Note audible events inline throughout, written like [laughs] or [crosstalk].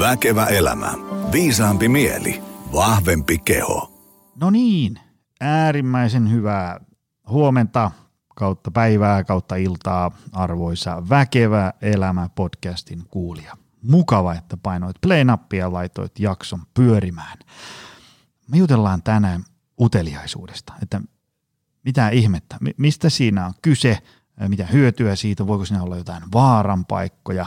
Väkevä elämä. Viisaampi mieli. Vahvempi keho. No niin, äärimmäisen hyvää huomenta kautta päivää kautta iltaa arvoisa Väkevä elämä podcastin kuulija. Mukava, että painoit play-nappia ja laitoit jakson pyörimään. Me jutellaan tänään uteliaisuudesta, että mitä ihmettä, mistä siinä on kyse, mitä hyötyä siitä, voiko siinä olla jotain vaaranpaikkoja,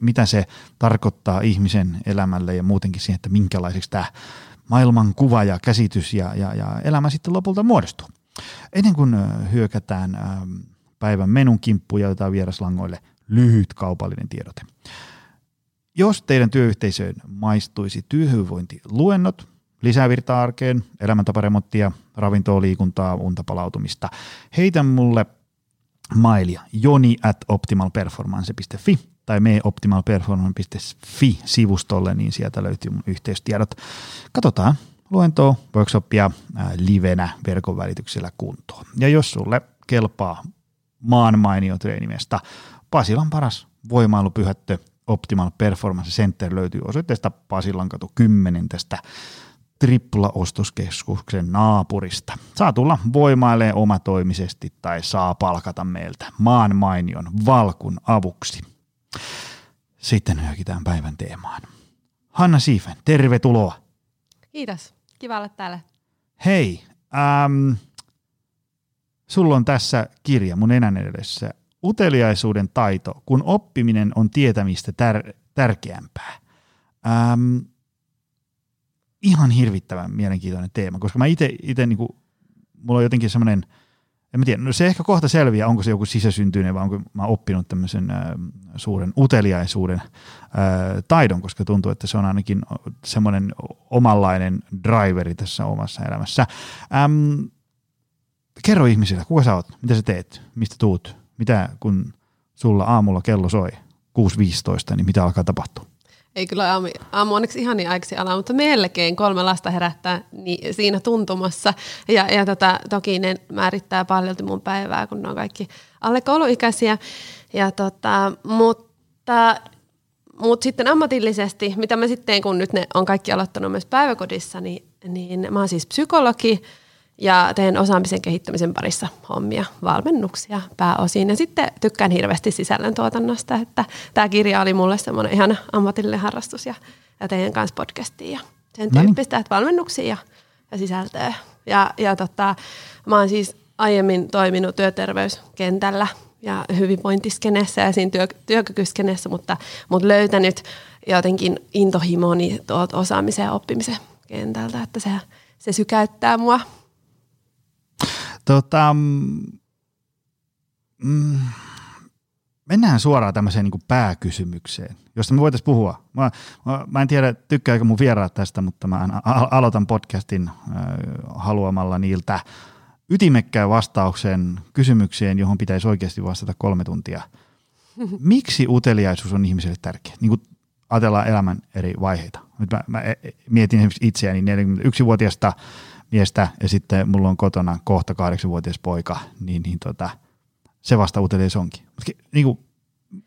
mitä se tarkoittaa ihmisen elämälle ja muutenkin siihen, että minkälaiseksi tämä maailman kuva ja käsitys ja, ja, ja elämä sitten lopulta muodostuu. Ennen kuin hyökätään päivän menun kimppuun ja jotain vieraslangoille, lyhyt kaupallinen tiedote. Jos teidän työyhteisöön maistuisi työhyvinvointiluennot, lisävirta arkeen, elämäntaparemonttia, ravintoa, liikuntaa, unta palautumista, heitä mulle mailia joni at optimalperformance.fi tai me optimalperformance.fi sivustolle, niin sieltä löytyy mun yhteystiedot. Katsotaan luentoa, workshopia ää, livenä verkon välityksellä kuntoon. Ja jos sulle kelpaa maan mainio treenimesta, Pasilan paras voimailupyhättö Optimal Performance Center löytyy osoitteesta Pasilankatu 10 tästä Tripla-ostoskeskuksen naapurista. Saa tulla voimailee omatoimisesti tai saa palkata meiltä maan mainion valkun avuksi. Sitten hyökitään päivän teemaan. Hanna Siifen, tervetuloa. Kiitos. Kiva olla täällä. Hei, ähm, sulla on tässä kirja mun enän edessä. Uteliaisuuden taito, kun oppiminen on tietämistä tär- tärkeämpää. Ähm, ihan hirvittävän mielenkiintoinen teema, koska mä itse, ite niinku, mulla on jotenkin semmoinen, en mä tiedä, no se ehkä kohta selviää, onko se joku sisäsyntyinen vai onko mä oppinut tämmöisen äh, suuren uteliaisuuden äh, taidon, koska tuntuu, että se on ainakin semmoinen omanlainen driveri tässä omassa elämässä. Ähm, kerro ihmisille, kuka sä oot, mitä sä teet, mistä tuut, mitä kun sulla aamulla kello soi 6.15, niin mitä alkaa tapahtua? Ei kyllä aamu, aamu onneksi ihan niin aiksi ala, mutta melkein kolme lasta herättää niin, siinä tuntumassa. Ja, ja tota, toki ne määrittää paljon mun päivää, kun ne on kaikki alle kouluikäisiä. Ja tota, mutta, mutta sitten ammatillisesti, mitä mä sitten kun nyt ne on kaikki aloittanut myös päiväkodissa, niin, niin mä oon siis psykologi – ja teen osaamisen kehittämisen parissa hommia, valmennuksia pääosin. Ja sitten tykkään hirveästi sisällöntuotannosta, että tämä kirja oli mulle semmoinen ihan ammatillinen harrastus ja, ja teidän kanssa podcastia ja sen no niin. tyyppistä, että valmennuksia ja, ja sisältöä. Ja, ja tota, mä oon siis aiemmin toiminut työterveyskentällä ja hyvinvointiskenessä ja siinä työ, työkykyskenessä, mutta, mutta löytänyt jotenkin intohimoni tuolta osaamisen ja oppimisen kentältä, että se, se sykäyttää mua Tota, mm, mennään suoraan tämmöiseen niin pääkysymykseen, josta me voitaisiin puhua. Mä, mä, mä en tiedä, tykkääkö mun vieraat tästä, mutta mä aloitan podcastin äh, haluamalla niiltä ytimekkään vastauksen kysymykseen, johon pitäisi oikeasti vastata kolme tuntia. Miksi uteliaisuus on ihmiselle tärkeä? Niin kuin ajatellaan elämän eri vaiheita. Nyt mä, mä e, e, mietin itseäni 41-vuotiaasta miestä ja sitten mulla on kotona kohta kahdeksanvuotias poika, niin, niin tota, se vasta utelias onkin. Mut, niin kuin,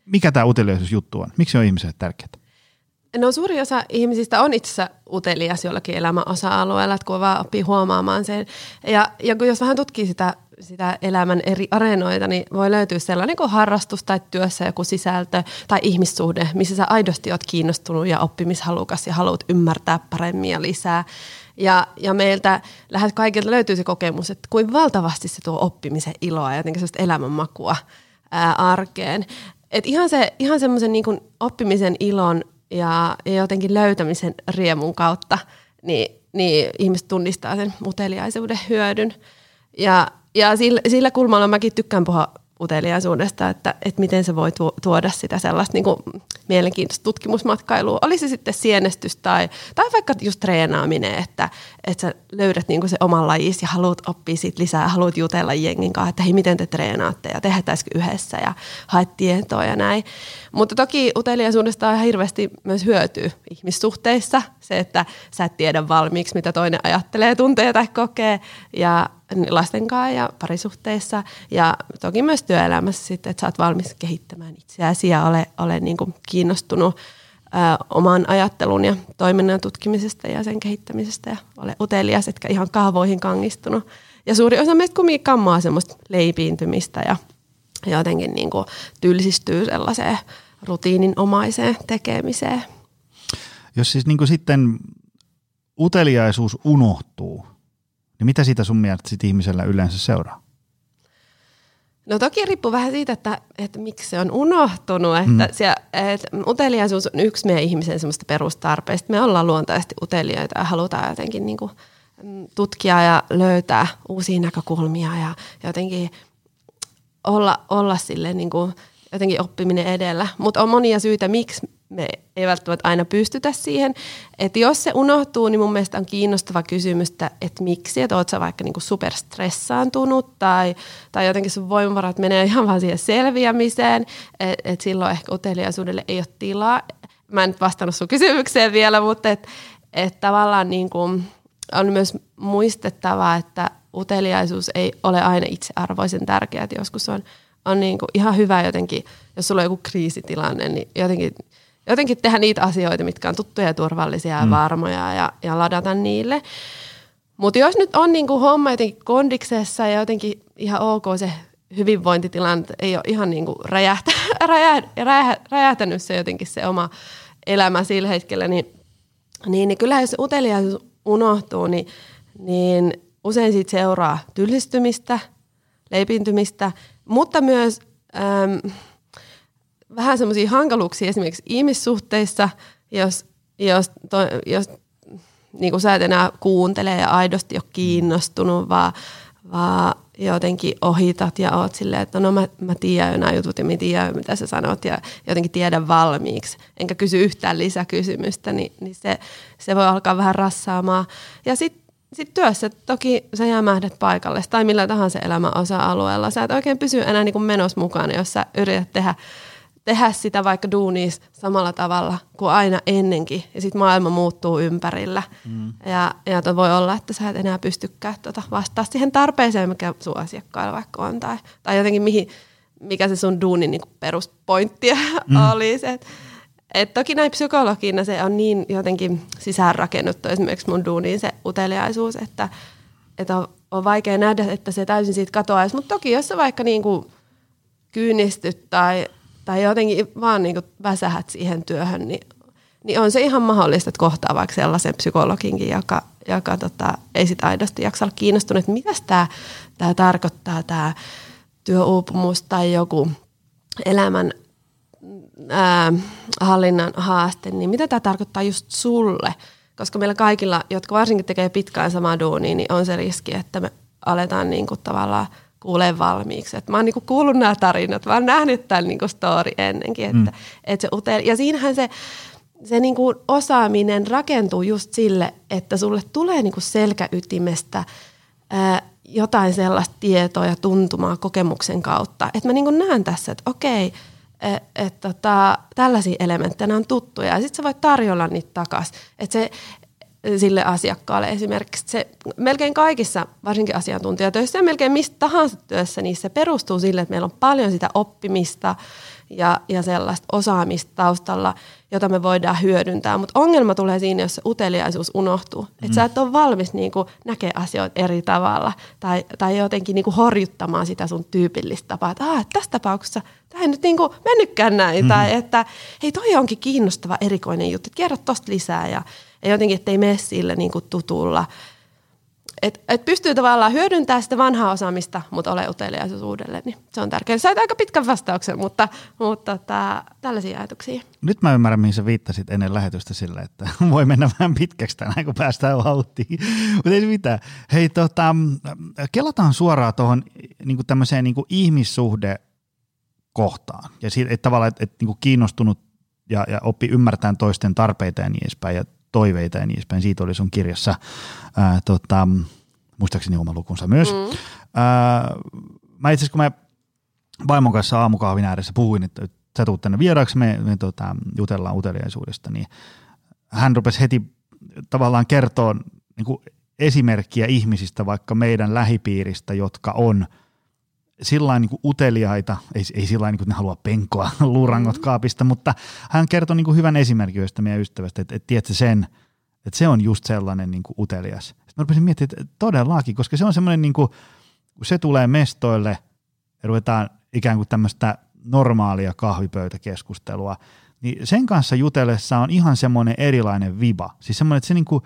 mikä tämä uteliaisuusjuttu on? Miksi on ihmiselle tärkeää? No suuri osa ihmisistä on itse utelias jollakin elämän osa-alueella, että kun vaan oppii huomaamaan sen. Ja, ja kun jos vähän tutkii sitä, sitä elämän eri areenoita, niin voi löytyä sellainen kuin harrastus tai työssä joku sisältö tai ihmissuhde, missä sä aidosti oot kiinnostunut ja oppimishalukas ja haluat ymmärtää paremmin ja lisää. Ja, ja meiltä lähes kaikilta löytyy se kokemus, että kuin valtavasti se tuo oppimisen iloa ja jotenkin sellaista elämänmakua ää, arkeen. Et ihan, se, ihan semmoisen niin oppimisen ilon ja, ja jotenkin löytämisen riemun kautta, niin, niin ihmiset tunnistaa sen uteliaisuuden hyödyn. Ja, ja sillä, sillä kulmalla mäkin tykkään puhua uteliaisuudesta, että, että miten se voi tuoda sitä sellaista niin kuin mielenkiintoista tutkimusmatkailua. Oli se sitten sienestys tai, tai vaikka just treenaaminen, että, että sä löydät niin kuin se oman lajis ja haluat oppia siitä lisää, haluat jutella jengin kanssa, että hei miten te treenaatte ja tehdäänkö yhdessä ja haet tietoa ja näin. Mutta toki uteliaisuudesta on hirveästi myös hyötyä ihmissuhteissa. Se, että sä et tiedä valmiiksi, mitä toinen ajattelee, tuntee tai kokee ja lasten kanssa ja parisuhteissa ja toki myös työelämässä sitten, että sä oot valmis kehittämään itseäsi ja ole, ole niin kuin kiinnostunut oman ajattelun ja toiminnan tutkimisesta ja sen kehittämisestä ja ole utelias, etkä ihan kaavoihin kangistunut. Ja suuri osa meistä kumminkin kammaa semmoista leipiintymistä ja jotenkin niin kuin tylsistyy sellaiseen rutiininomaiseen tekemiseen. Jos siis niin kuin sitten uteliaisuus unohtuu, niin mitä siitä sun mielestä sit ihmisellä yleensä seuraa? No toki riippuu vähän siitä, että, että miksi se on unohtunut. Että, mm. siellä, että uteliaisuus on yksi meidän ihmisen semmoista perustarpeista. Me ollaan luontaisesti uteliaita ja halutaan jotenkin niin kuin mm, tutkia ja löytää uusia näkökulmia ja jotenkin olla, olla sille niin kuin jotenkin oppiminen edellä. Mutta on monia syitä, miksi me ei välttämättä aina pystytä siihen. Että jos se unohtuu, niin mun mielestä on kiinnostava kysymys, että miksi, että oot sä vaikka niinku superstressaantunut tai, tai jotenkin sun voimavarat menee [laughs] ihan vaan siihen selviämiseen, että et silloin ehkä uteliaisuudelle ei ole tilaa. Mä en nyt vastannut sun kysymykseen vielä, mutta että et tavallaan niinku on myös muistettava, että uteliaisuus ei ole aina itsearvoisen tärkeää, joskus on, on niinku ihan hyvä jotenkin, jos sulla on joku kriisitilanne, niin jotenkin – jotenkin tehdä niitä asioita, mitkä on tuttuja ja turvallisia ja mm. varmoja ja, ja ladata niille. Mutta jos nyt on niinku homma jotenkin kondiksessa ja jotenkin ihan ok se hyvinvointitilanne, ei ole ihan niinku räjähtä, [laughs] räjä, räjä, räjähtänyt se jotenkin se oma elämä sillä hetkellä, niin, niin, niin kyllä jos uteliaisuus unohtuu, niin, niin usein siitä seuraa tylsistymistä, leipintymistä, mutta myös... Äm, vähän semmoisia hankaluuksia esimerkiksi ihmissuhteissa, jos, jos, to, jos niin kuin sä et enää kuuntele ja aidosti ole kiinnostunut, vaan, vaan jotenkin ohitat ja oot silleen, että no mä, mä tiedän jo nämä jutut ja mä tiedän mitä sä sanot ja jotenkin tiedän valmiiksi, enkä kysy yhtään lisäkysymystä, niin, niin se, se voi alkaa vähän rassaamaan. Ja sitten sit työssä toki sä jäämähdät paikalle tai millä tahansa elämän osa-alueella. Sä et oikein pysy enää niin kuin mukana, jos sä yrität tehdä tehdä sitä vaikka duunis samalla tavalla kuin aina ennenkin. Ja sitten maailma muuttuu ympärillä. Mm. Ja, ja voi olla, että sä et enää pystykään tuota vastaa siihen tarpeeseen, mikä sun asiakkailla vaikka on. Tai, tai jotenkin mihin, mikä se sun duunin niin peruspointti [laughs] mm. olisi. Et, et toki näin psykologina se on niin jotenkin sisäänrakennuttu esimerkiksi mun duuniin se uteliaisuus, että, että on, on vaikea nähdä, että se täysin siitä katoaisi. Mutta toki jos sä vaikka niin kuin kyynistyt tai tai jotenkin vaan niin kuin väsähät siihen työhön, niin, niin on se ihan mahdollista, että kohtaa vaikka sellaisen psykologinkin, joka, joka tota, ei sit aidosti jaksa olla kiinnostunut, että mitä tämä, tämä tarkoittaa, tämä työuupumus tai joku elämän ää, hallinnan haaste, niin mitä tämä tarkoittaa just sulle? Koska meillä kaikilla, jotka varsinkin tekee pitkään samaa duunia, niin on se riski, että me aletaan niin kuin tavallaan – kuulee valmiiksi. Et mä oon niinku kuullut nämä tarinat, mä oon nähnyt tämän niinku story ennenkin. Että, mm. et se utel- ja siinähän se, se niinku osaaminen rakentuu just sille, että sulle tulee niinku selkäytimestä ää, jotain sellaista tietoa ja tuntumaa kokemuksen kautta. Että mä niinku näen tässä, että okei, että et, tota, tällaisia elementtejä on tuttuja. Ja sitten sä voit tarjolla niitä takaisin. Että se sille asiakkaalle esimerkiksi. Se melkein kaikissa, varsinkin asiantuntijatöissä ja melkein mistä tahansa työssä, niin se perustuu sille, että meillä on paljon sitä oppimista ja, ja sellaista osaamista taustalla, jota me voidaan hyödyntää. Mutta ongelma tulee siinä, jos se uteliaisuus unohtuu. Mm. Että sä et ole valmis niinku näkee asioita eri tavalla tai, tai jotenkin niinku horjuttamaan sitä sun tyypillistä tapaa. Että ah, tässä tapauksessa tämä ei nyt niinku mennytkään näin. Mm. Tai että hei toi onkin kiinnostava erikoinen juttu, että kerro tosta lisää ja ja jotenkin, ettei mene sille niin kuin tutulla. Et, et pystyy tavallaan hyödyntämään sitä vanhaa osaamista, mutta ole uteliaisuus uudelleen, niin se on tärkeää. Sait aika pitkän vastauksen, mutta, mutta tää, tällaisia ajatuksia. Nyt mä ymmärrän, mihin sä viittasit ennen lähetystä sille, että [laughs] voi mennä vähän pitkäksi tänään, kun päästään vauhtiin. [laughs] mutta ei mitään. Hei, tota, kelataan suoraan tuohon niin tämmöiseen niin ihmissuhde kohtaan. Ja siitä, että tavallaan, että, että niin kiinnostunut ja, ja oppi ymmärtämään toisten tarpeita ja niin edespäin. Ja toiveita ja niin edespäin. Siitä oli sun kirjassa, ää, tota, muistaakseni oma lukunsa myös. Mm. Ää, mä itse asiassa, kun mä vaimon kanssa aamukahvin ääressä puhuin, että sä tuut tänne vieraaksi, me, me tota, jutellaan uteliaisuudesta, niin hän rupesi heti tavallaan kertoa niin kuin esimerkkiä ihmisistä vaikka meidän lähipiiristä, jotka on sillä niin uteliaita, ei, ei sillä niin kuin ne haluaa penkoa [laughs] luurangot mm. kaapista, mutta hän kertoi niin kuin hyvän esimerkin yhdestä meidän ystävästä, että, että tiedätkö sen, että se on just sellainen niin kuin utelias. Sitten mä rupesin miettimään, että todellakin, koska se on semmoinen, niin kuin, kun se tulee mestoille ja ruvetaan ikään kuin tämmöistä normaalia kahvipöytäkeskustelua, niin sen kanssa jutellessa on ihan semmoinen erilainen viba. Siis semmoinen, että se, niinku,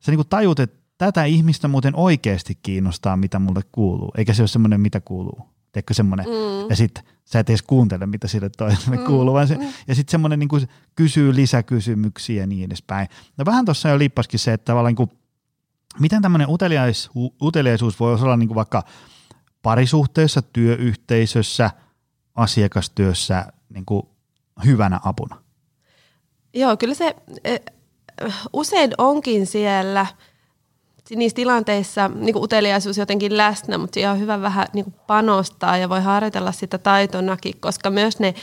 se niinku tajut, että tätä ihmistä muuten oikeasti kiinnostaa, mitä mulle kuuluu, eikä se ole semmoinen, mitä kuuluu. Teekö semmoinen, mm. ja sitten sä et edes kuuntele, mitä sille toiselle mm. kuuluu, vaan se, mm. ja sitten semmoinen niin kysyy lisäkysymyksiä ja niin edespäin. No vähän tuossa jo liippaskin se, että tavallaan niin kuin, miten tämmöinen uteliais, uteliaisuus voi olla niin kuin vaikka parisuhteessa, työyhteisössä, asiakastyössä niin kuin hyvänä apuna? Joo, kyllä se e, usein onkin siellä niissä tilanteissa niin uteliaisuus jotenkin läsnä, mutta on hyvä vähän niin panostaa ja voi harjoitella sitä taitonakin, koska myös ne,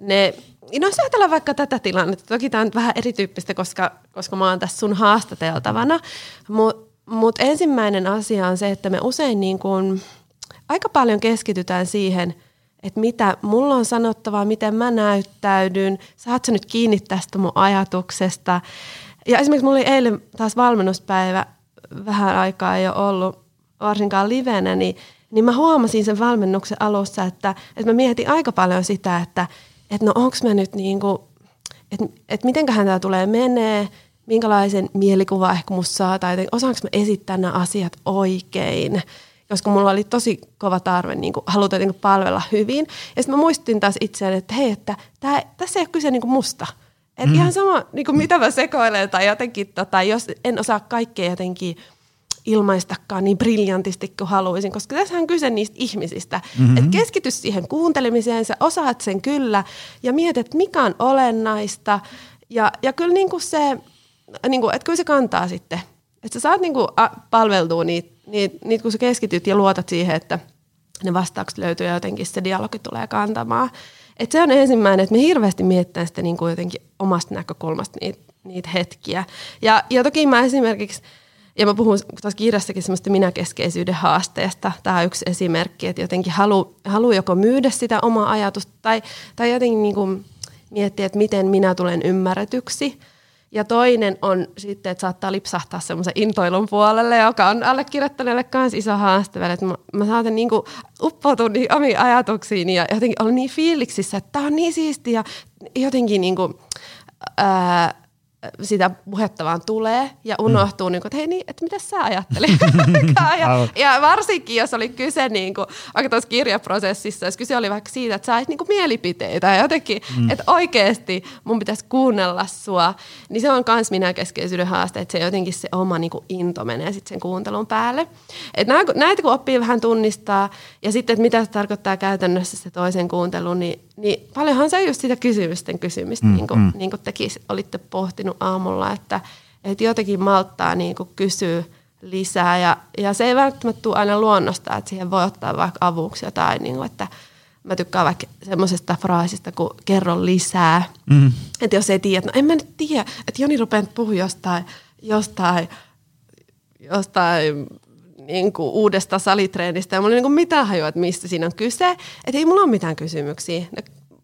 ne No jos ajatellaan vaikka tätä tilannetta, toki tämä on vähän erityyppistä, koska, koska mä oon tässä sun haastateltavana, mutta mut ensimmäinen asia on se, että me usein niin kuin, aika paljon keskitytään siihen – että mitä mulla on sanottavaa, miten mä näyttäydyn, saat sä nyt kiinni tästä mun ajatuksesta. Ja esimerkiksi mulla oli eilen taas valmennuspäivä, vähän aikaa ei ole ollut varsinkaan livenä, niin, niin mä huomasin sen valmennuksen alussa, että, että mä mietin aika paljon sitä, että, että no onko mä nyt niin kuin, että, että mitenköhän tämä tulee menee, minkälaisen mielikuva ehkä musta saa, tai osaanko mä esittää nämä asiat oikein koska mulla oli tosi kova tarve niin kuin, haluta niin kuin, palvella hyvin. Ja sitten mä muistin taas itseäni, että hei, että tää, tässä ei ole kyse niin kuin musta. Et mm. Ihan sama, niin kuin, mitä mä sekoilen tai jotenkin, tota, jos en osaa kaikkea jotenkin ilmaistakaan niin briljantisti kuin haluaisin, koska tässä on kyse niistä ihmisistä. Mm-hmm. Että keskity siihen kuuntelemiseen, sä osaat sen kyllä ja mietit, mikä on olennaista. Ja, ja kyllä niin kuin se, niin kuin, että kyllä se kantaa sitten. Että sä saat niin kuin, palveltua niitä niin, niin kun sä keskityt ja luotat siihen, että ne vastaukset löytyy ja jotenkin se dialogi tulee kantamaan. Et se on ensimmäinen, että me hirveästi mietitään sitä niin kuin jotenkin omasta näkökulmasta niitä, niitä hetkiä. Ja, ja toki mä esimerkiksi, ja mä puhun tuossa kirjassakin semmoista minäkeskeisyyden haasteesta. Tämä on yksi esimerkki, että jotenkin halu, halu joko myydä sitä omaa ajatusta tai, tai jotenkin niin kuin miettiä, että miten minä tulen ymmärretyksi – ja toinen on sitten, että saattaa lipsahtaa semmoisen intoilun puolelle, joka on allekirjoittaneelle myös iso haaste. Että mä, mä saatan niin kuin uppoutua niin omiin ajatuksiin ja jotenkin olla niin fiiliksissä, että tämä on niin siistiä ja jotenkin niin kuin, ää, sitä puhetta vaan tulee ja unohtuu, mm. niin kuin, että hei niin, että mitä sä ajattelit? [laughs] ja, ja, varsinkin, jos oli kyse niin kuin, vaikka tuossa kirjaprosessissa, jos kyse oli vaikka siitä, että sä niin kuin mielipiteitä ja jotenkin, mm. että oikeasti mun pitäisi kuunnella sua, niin se on myös minä keskeisyyden haaste, että se jotenkin se oma niin kuin into menee sitten sen kuuntelun päälle. Et näitä kun oppii vähän tunnistaa ja sitten, että mitä se tarkoittaa käytännössä se toisen kuuntelu, niin niin paljonhan se just sitä kysymysten kysymistä, mm, niin, kuin, mm. niin kuin tekin olitte pohtinut aamulla, että, että jotenkin malttaa niin kuin kysyä lisää. Ja, ja se ei välttämättä tule aina luonnosta, että siihen voi ottaa vaikka avuksi jotain, niin kuin, että mä tykkään vaikka semmoisesta fraasista kuin kerro lisää. Mm. Että jos ei tiedä, no en mä nyt tiedä, että Joni rupeaa puhua jostain, jostain, jostain niin kuin uudesta salitreenistä ja mulla ei niin kuin mitään hajua, että mistä siinä on kyse. Että ei mulla ole mitään kysymyksiä.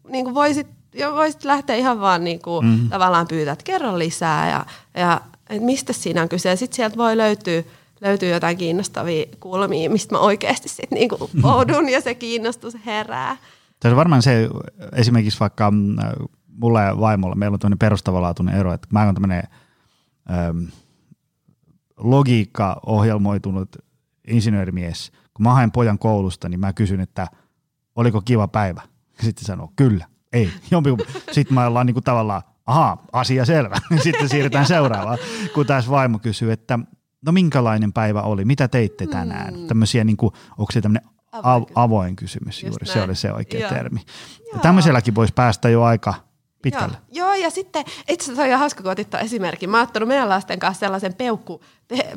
Niin kuin voisit, jo voisit lähteä ihan vaan niin kuin mm. tavallaan pyytää, että kerro lisää ja, ja että mistä siinä on kyse. Ja sitten sieltä voi löytyä, löytyy jotain kiinnostavia kulmia, mistä mä oikeasti sitten niin poudun ja se kiinnostus herää. Tässä on varmaan se esimerkiksi vaikka mm, mulla ja vaimolla, meillä on tämmöinen perustavanlaatuinen ero, että mä oon tämmöinen ähm, logiikka-ohjelmoitunut insinöörimies, kun mä haen pojan koulusta, niin mä kysyn, että oliko kiva päivä? Sitten sanoo, kyllä, ei. [laughs] Sitten mä ollaan niin kuin tavallaan, ahaa, asia selvä. [laughs] Sitten siirrytään seuraavaan, kun taas vaimo kysyy, että no minkälainen päivä oli, mitä teitte tänään? Mm. Tämmöisiä, niin kuin, onko se tämmöinen avoin, avoin kysymys juuri, se oli se oikea Joo. termi. Ja tämmöiselläkin voisi päästä jo aika pitkälle. Joo, joo ja sitten itse asiassa on ihan hauska, kun otit esimerkki. Mä oon ottanut meidän lasten kanssa sellaisen peukku,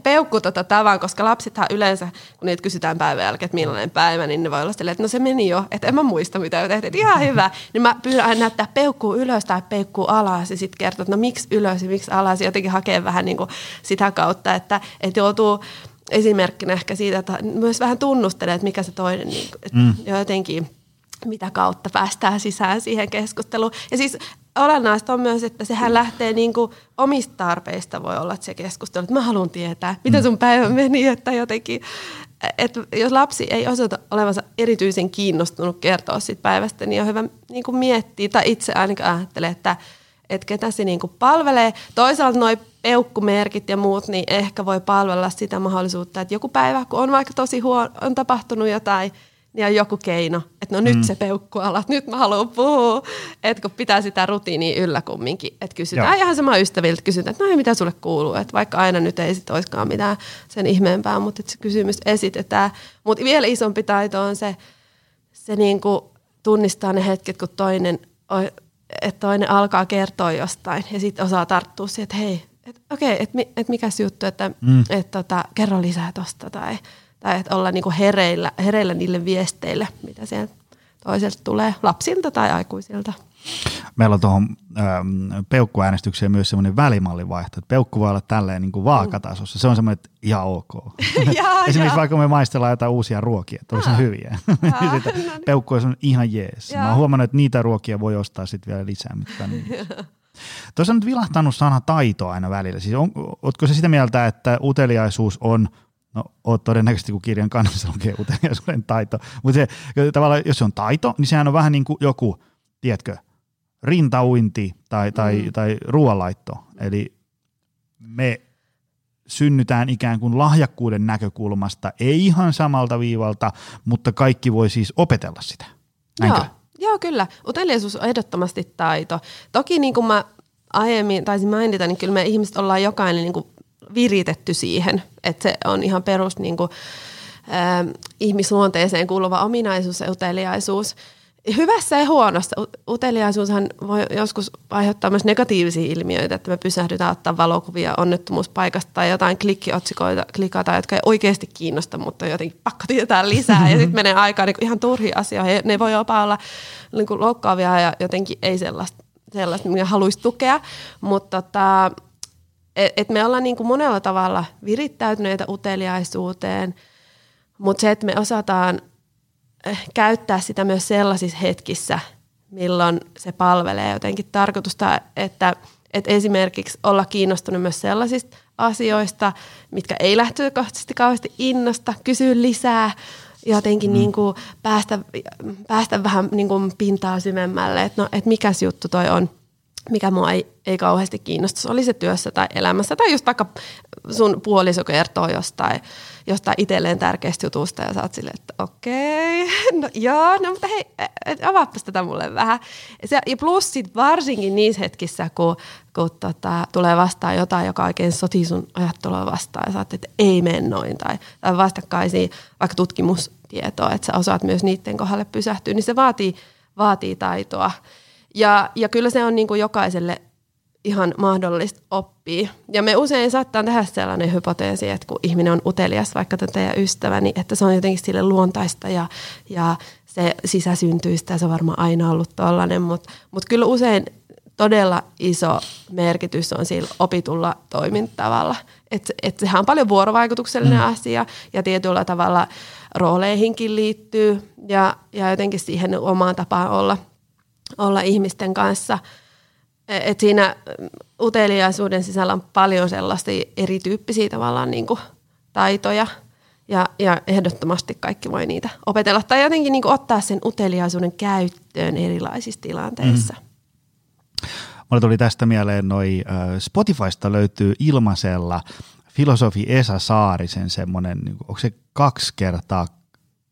peukku tota tavan, koska lapsethan yleensä, kun niitä kysytään päivän jälkeen, että millainen päivä, niin ne voi olla silleen, että no se meni jo, että en mä muista mitä jo tehtiin, ihan hyvä. Niin mä pyydän aina näyttää peukkuu ylös tai peukkuu alas ja sitten kertoa, että no miksi ylös ja miksi alas, ja jotenkin hakee vähän niin kuin sitä kautta, että, että joutuu esimerkkinä ehkä siitä, että myös vähän tunnustelee, että mikä se toinen, niin, että mm. jotenkin mitä kautta päästään sisään siihen keskusteluun. Ja siis olennaista on myös, että sehän lähtee niin kuin omista tarpeista voi olla se keskustelu, että mä haluan tietää, miten mm. sun päivä meni, että jotenkin, että jos lapsi ei osoita olevansa erityisen kiinnostunut kertoa siitä päivästä, niin on hyvä niin kuin miettiä, tai itse ainakin ajattelee, että, että ketä se niin kuin palvelee. Toisaalta noin peukkumerkit ja muut, niin ehkä voi palvella sitä mahdollisuutta, että joku päivä, kun on vaikka tosi huono, on tapahtunut jotain, niin on joku keino, että no nyt mm. se peukku alat, nyt mä haluan puhua. Että kun pitää sitä rutiinia yllä kumminkin, että kysytään Joo. ihan sama ystäviltä, kysytään, että no mitä sulle kuuluu, että vaikka aina nyt ei sit olisikaan mitään sen ihmeempää, mutta se kysymys esitetään. Mutta vielä isompi taito on se, se niinku tunnistaa ne hetket, kun toinen, että toinen alkaa kertoa jostain ja sitten osaa tarttua siihen, että hei, että okei, okay, että et mikä juttu, että mm. et tota, kerro lisää tosta tai tai että olla niinku hereillä, hereillä niille viesteille, mitä sieltä toiselta tulee, lapsilta tai aikuisilta. Meillä on tuohon ähm, peukkuäänestykseen myös semmoinen välimallivaihto, että peukku voi olla tälleen niin kuin vaakatasossa. Se on semmoinen, että ihan ok. [laughs] ja, Esimerkiksi ja. vaikka me maistellaan jotain uusia ruokia, että olisi hyviä. Sitten [laughs] no niin. peukku on ihan jees. Ja. Mä oon huomannut, että niitä ruokia voi ostaa sitten vielä lisää. Mitkä niin. [laughs] Tuossa on nyt vilahtanut sana taito aina välillä. Siis on, ootko se sitä mieltä, että uteliaisuus on – No, oot todennäköisesti, kun kirjan kannassa lukee uteliaisuuden taito. Mutta se, tavallaan, jos se on taito, niin sehän on vähän niin kuin joku, tiedätkö, rintauinti tai, tai, mm. tai ruoanlaitto. Eli me synnytään ikään kuin lahjakkuuden näkökulmasta, ei ihan samalta viivalta, mutta kaikki voi siis opetella sitä. Näinkö? Joo, joo, kyllä. Uteliaisuus on ehdottomasti taito. Toki niin kuin mä aiemmin taisin mainita, niin kyllä me ihmiset ollaan jokainen niin kuin viritetty siihen, että se on ihan perus niin kuin, äh, ihmisluonteeseen kuuluva ominaisuus ja uteliaisuus. Hyvässä ja huonossa. Uteliaisuushan voi joskus aiheuttaa myös negatiivisia ilmiöitä, että me pysähdytään ottaa valokuvia onnettomuuspaikasta tai jotain klikkiotsikoita klikata, jotka ei oikeasti kiinnosta, mutta jotenkin pakko tietää lisää ja sitten menee aikaa niin ihan turhia asioita. Ne voi jopa olla niin kuin loukkaavia ja jotenkin ei sellaista, sellaista mikä haluaisi tukea, mutta tota, et, et me ollaan niin kuin monella tavalla virittäytyneitä uteliaisuuteen, mutta se, että me osataan eh, käyttää sitä myös sellaisissa hetkissä, milloin se palvelee. Jotenkin tarkoitusta, että, että esimerkiksi olla kiinnostunut myös sellaisista asioista, mitkä ei lähtökohtaisesti kauheasti innosta, kysyä lisää, jotenkin mm. niin kuin päästä, päästä vähän niin kuin pintaa syvemmälle, että no, että mikäs juttu toi on – mikä mua ei, ei kauheasti kiinnosta. Oli se työssä tai elämässä tai just vaikka sun puoliso kertoo jostain, jostain itselleen tärkeästä jutusta ja sä oot silleen, että okei, okay, [laughs] no joo, no mutta hei, avaapas tätä mulle vähän. Ja plus sit varsinkin niissä hetkissä, kun, kun tota, tulee vastaan jotain, joka oikein sotii sun ajattelua vastaan ja sä oot, että ei mene noin tai, tai vastakkaisia vaikka tutkimustietoa, että sä osaat myös niiden kohdalle pysähtyä, niin se vaatii, vaatii taitoa. Ja, ja kyllä se on niin kuin jokaiselle ihan mahdollista oppia. Ja me usein saattaa tehdä sellainen hypoteesi, että kun ihminen on utelias, vaikka tätä ja ystävä, niin että se on jotenkin sille luontaista ja, ja se sisäsyntyistä ja se on varmaan aina ollut tollainen, mutta mut kyllä usein todella iso merkitys on sillä opitulla toimintatavalla. Että et sehän on paljon vuorovaikutuksellinen mm. asia ja tietyllä tavalla rooleihinkin liittyy ja, ja jotenkin siihen omaan tapaan olla – olla ihmisten kanssa. E, et siinä uteliaisuuden sisällä on paljon sellaisia erityyppisiä tavallaan niin kuin taitoja ja, ja ehdottomasti kaikki voi niitä opetella tai jotenkin niin kuin ottaa sen uteliaisuuden käyttöön erilaisissa tilanteissa. Mm. Mulle tuli tästä mieleen noi Spotifysta löytyy ilmaisella filosofi Esa Saarisen semmoinen, niin onko se kaksi kertaa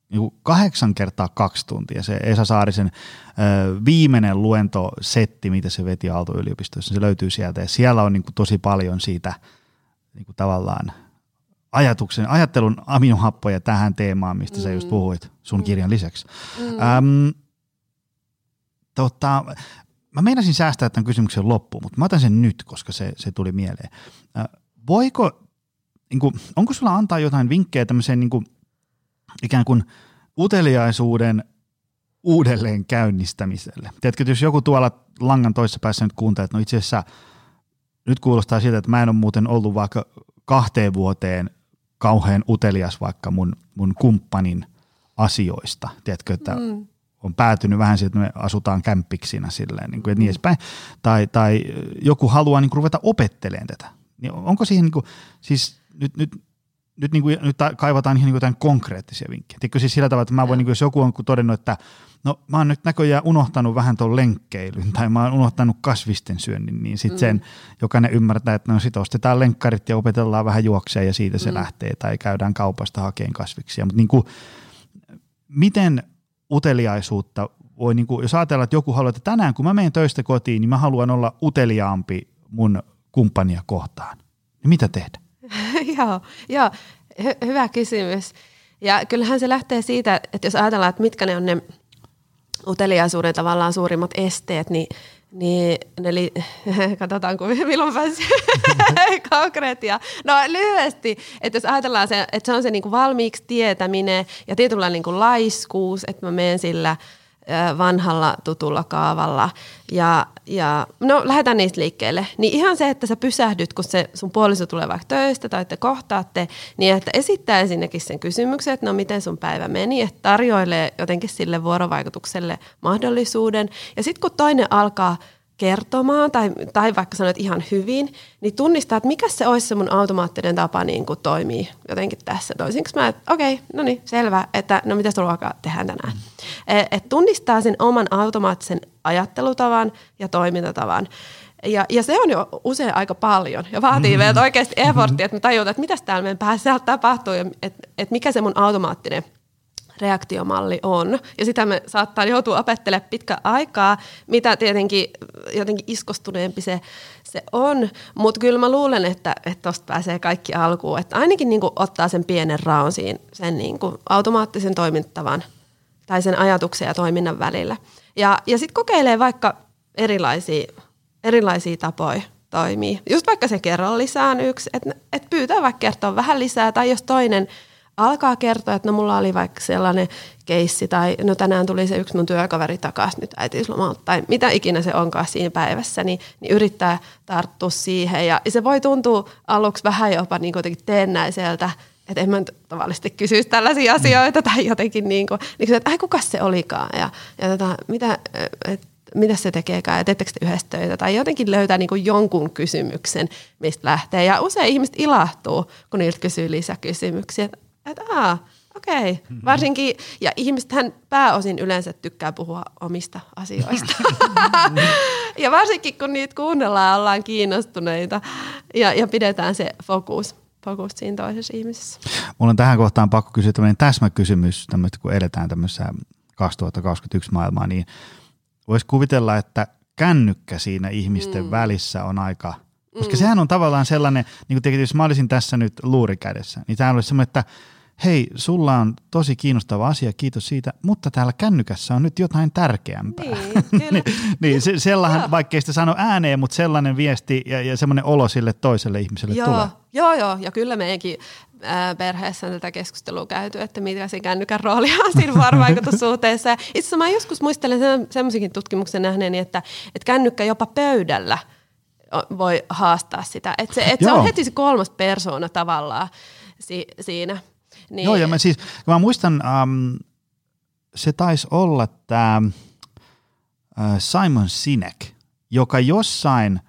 niin kahdeksan kertaa kaksi tuntia. Se Esa Saarisen ö, viimeinen luentosetti, mitä se veti Aalto-yliopistossa, se löytyy sieltä. Ja siellä on niin kuin, tosi paljon siitä niin kuin, tavallaan ajatuksen, ajattelun aminohappoja tähän teemaan, mistä mm. sä just mm. puhuit sun mm. kirjan lisäksi. Mm. Öm, tota, mä meinasin säästää tämän kysymyksen loppuun, mutta mä otan sen nyt, koska se, se tuli mieleen. Ö, voiko, niin kuin, onko sulla antaa jotain vinkkejä tämmöiseen niin kuin, ikään kuin uteliaisuuden uudelleen käynnistämiselle. Tiedätkö, jos joku tuolla langan toisessa päässä nyt kuuntelee, että no itse asiassa nyt kuulostaa siltä, että mä en ole muuten ollut vaikka kahteen vuoteen kauhean utelias vaikka mun, mun kumppanin asioista. Tiedätkö, että mm. on päätynyt vähän siihen, että me asutaan kämppiksinä silleen, niin kuin, ja niin edespäin. Tai, tai joku haluaa niin kuin, ruveta opettelemaan tätä. Niin onko siihen, niin kuin, siis nyt, nyt nyt, niin kuin, nyt kaivataan ihan niin jotain konkreettisia vinkkejä. Tiedätkö siis sillä tavalla, että mä voin, niin kuin, jos joku on todennut, että no mä oon nyt näköjään unohtanut vähän tuon lenkkeilyn tai mä oon unohtanut kasvisten syönnin, niin sitten mm. sen jokainen ymmärtää, että no sit ostetaan lenkkarit ja opetellaan vähän juoksea ja siitä se mm. lähtee tai käydään kaupasta hakeen kasviksia. Mutta niin kuin, miten uteliaisuutta voi, niin kuin, jos ajatellaan, että joku haluaa, että tänään kun mä menen töistä kotiin, niin mä haluan olla uteliaampi mun kumppania kohtaan. Niin mitä tehdä? [laughs] joo, joo. Hy- hyvä kysymys. Ja kyllähän se lähtee siitä, että jos ajatellaan, että mitkä ne on ne uteliaisuuden tavallaan suurimmat esteet, niin, niin eli [laughs] katsotaan, kun [laughs] milloin pääsee konkreettia. No lyhyesti, että jos ajatellaan, se, että se on se niin kuin valmiiksi tietäminen ja tietynlainen niin kuin laiskuus, että mä menen sillä – vanhalla tutulla kaavalla. Ja, ja no lähdetään niistä liikkeelle. Niin ihan se, että sä pysähdyt, kun se sun puoliso tulee vaikka töistä tai te kohtaatte, niin että esittää ensinnäkin sen kysymyksen, että no miten sun päivä meni, että tarjoilee jotenkin sille vuorovaikutukselle mahdollisuuden. Ja sitten kun toinen alkaa kertomaan tai, tai vaikka sanoit ihan hyvin, niin tunnistaa, että mikä se olisi se mun automaattinen tapa niin kuin toimii jotenkin tässä. Toisinko mä, että okei, okay, no niin, selvä, että no mitä ruokaa tehdään tänään. Et, et tunnistaa sen oman automaattisen ajattelutavan ja toimintatavan. Ja, ja se on jo usein aika paljon ja vaatii mm-hmm. meiltä oikeasti efforttia, että me tajutaan, että mitä täällä meidän päässä tapahtuu ja että et mikä se mun automaattinen – reaktiomalli on. Ja sitä me saattaa joutua opettelemaan pitkä aikaa, mitä tietenkin jotenkin iskostuneempi se, se on. Mutta kyllä mä luulen, että tuosta pääsee kaikki alkuun. Että ainakin niin ottaa sen pienen raon siinä, sen niin automaattisen toimintavan tai sen ajatuksen ja toiminnan välillä. Ja, ja sitten kokeilee vaikka erilaisia, erilaisia tapoja toimii. Just vaikka se kerran lisää on yksi, että et pyytää vaikka kertoa vähän lisää, tai jos toinen – alkaa kertoa, että no mulla oli vaikka sellainen keissi tai no tänään tuli se yksi mun työkaveri takaisin nyt äitiyslomalta tai mitä ikinä se onkaan siinä päivässä, niin, niin yrittää tarttua siihen. Ja se voi tuntua aluksi vähän jopa niin kuitenkin teennäiseltä, että en mä nyt tavallisesti kysyisi tällaisia mm. asioita tai jotenkin niin kuin, niin kuin että ai kuka se olikaan? Ja, ja tota, mitä, et, mitä se tekeekään? Ja teettekö te yhdessä töitä? Tai jotenkin löytää niin kuin jonkun kysymyksen, mistä lähtee. Ja usein ihmiset ilahtuu, kun niiltä kysyy lisäkysymyksiä, että aa, okei. Okay. Mm-hmm. Varsinkin, ja ihmisethän pääosin yleensä tykkää puhua omista asioista. [laughs] [laughs] ja varsinkin kun niitä kuunnellaan, ollaan kiinnostuneita ja, ja pidetään se fokus, fokus siinä toisessa ihmisessä. Mulla on tähän kohtaan pakko kysyä tämmöinen täsmäkysymys, tämmöistä, kun eletään tämmöisessä 2021 maailmaa, niin voisi kuvitella, että kännykkä siinä ihmisten mm. välissä on aika, koska mm. sehän on tavallaan sellainen, niin kuin jos mä olisin tässä nyt luuri kädessä, niin tämä olisi semmoinen, että hei, sulla on tosi kiinnostava asia, kiitos siitä, mutta täällä kännykässä on nyt jotain tärkeämpää. Niin, kyllä. [laughs] niin, se, sellainen, vaikkei sitä sano ääneen, mutta sellainen viesti ja, ja semmoinen olo sille toiselle ihmiselle joo, tulee. Joo, joo, ja kyllä meidänkin perheessä on tätä keskustelua käyty, että mikä se kännykän rooli on siinä vuorovaikutussuhteessa. [laughs] Itse asiassa mä joskus muistelen semmoisenkin tutkimuksen nähneeni, että, että kännykkä jopa pöydällä voi haastaa sitä. Että se, että se on heti se kolmas persoona tavallaan si, siinä. Niin. Joo, ja mä siis, mä muistan, um, se taisi olla tämä uh, Simon Sinek, joka jossain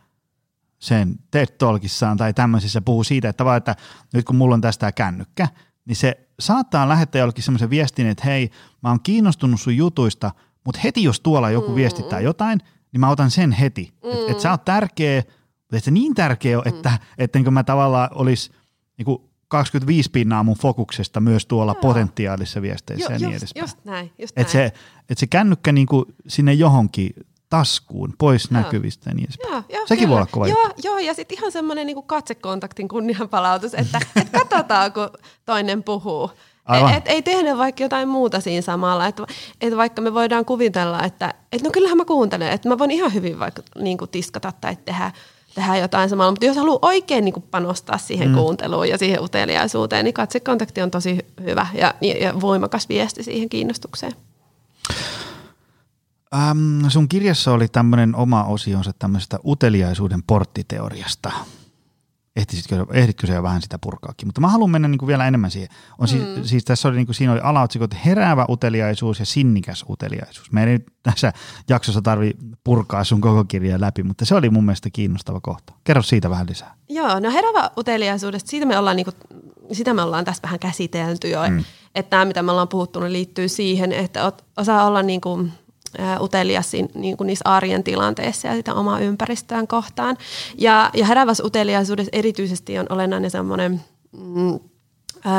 sen TED Talkissaan tai tämmöisessä puhuu siitä, että, vaan, että nyt kun mulla on tästä kännykkä, niin se saattaa lähettää jollekin semmoisen viestin, että hei, mä oon kiinnostunut sun jutuista, mutta heti jos tuolla joku mm. viestittää jotain, niin mä otan sen heti. Mm. Että et sä oot tärkeä, mutta et se niin tärkeä ole, mm. että, että mä tavallaan olisi niin 25 pinnaa mun fokuksesta myös tuolla Joo. potentiaalisissa viesteissä jo, ja niin just, edespäin. Just näin, just et näin. Se, et se kännykkä niinku sinne johonkin taskuun, pois Joo. näkyvistä ja niin edespäin. Joo, jo, Sekin kyllä. voi olla kova Joo, joo ja sitten ihan semmoinen niinku katsekontaktin kunnianpalautus, että [laughs] et katsotaan, kun toinen puhuu. Et, et, ei tehdä vaikka jotain muuta siinä samalla. Että et vaikka me voidaan kuvitella, että et no kyllähän mä kuuntelen, että mä voin ihan hyvin vaikka niinku tiskata tai tehdä tehdä jotain samalla. Mutta jos haluaa oikein niin kuin panostaa siihen mm. kuunteluun ja siihen uteliaisuuteen, niin katsekontakti on tosi hyvä ja, ja voimakas viesti siihen kiinnostukseen. Ähm, sun kirjassa oli tämmöinen oma osionsa tämmöisestä uteliaisuuden porttiteoriasta. Ehtisitkö, ehditkö se jo vähän sitä purkaakin? Mutta mä haluan mennä niin kuin vielä enemmän siihen. On siis, mm. siis tässä oli, niin kuin, siinä oli alaotsikot heräävä uteliaisuus ja sinnikäs uteliaisuus. Me ei nyt tässä jaksossa tarvi purkaa sun koko kirjaa läpi, mutta se oli mun mielestä kiinnostava kohta. Kerro siitä vähän lisää. Joo, no heräävä uteliaisuudesta, siitä me ollaan, niin kuin, sitä me ollaan tässä vähän käsitelty jo. Mm. Että tämä, mitä me ollaan puhuttu, niin liittyy siihen, että osaa olla niin kuin, utelias niin kuin niissä arjen tilanteissa ja sitä omaa ympäristöään kohtaan. Ja, ja herävässä uteliaisuudessa erityisesti on olennainen semmoinen mm,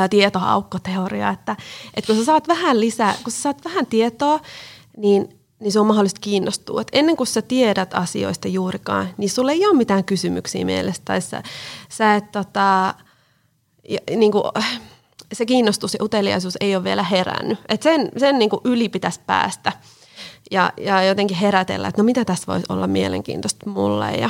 tietoaukkoteoria, että, että kun sä saat vähän lisää, kun sä saat vähän tietoa, niin, niin se on mahdollista kiinnostua. Et ennen kuin sä tiedät asioista juurikaan, niin sulle ei ole mitään kysymyksiä mielestä. Tai sä, sä et tota, ja, niin kuin, se kiinnostus ja uteliaisuus ei ole vielä herännyt. Et sen sen niin kuin yli pitäisi päästä ja, ja jotenkin herätellä, että no mitä tässä voisi olla mielenkiintoista mulle. Ja,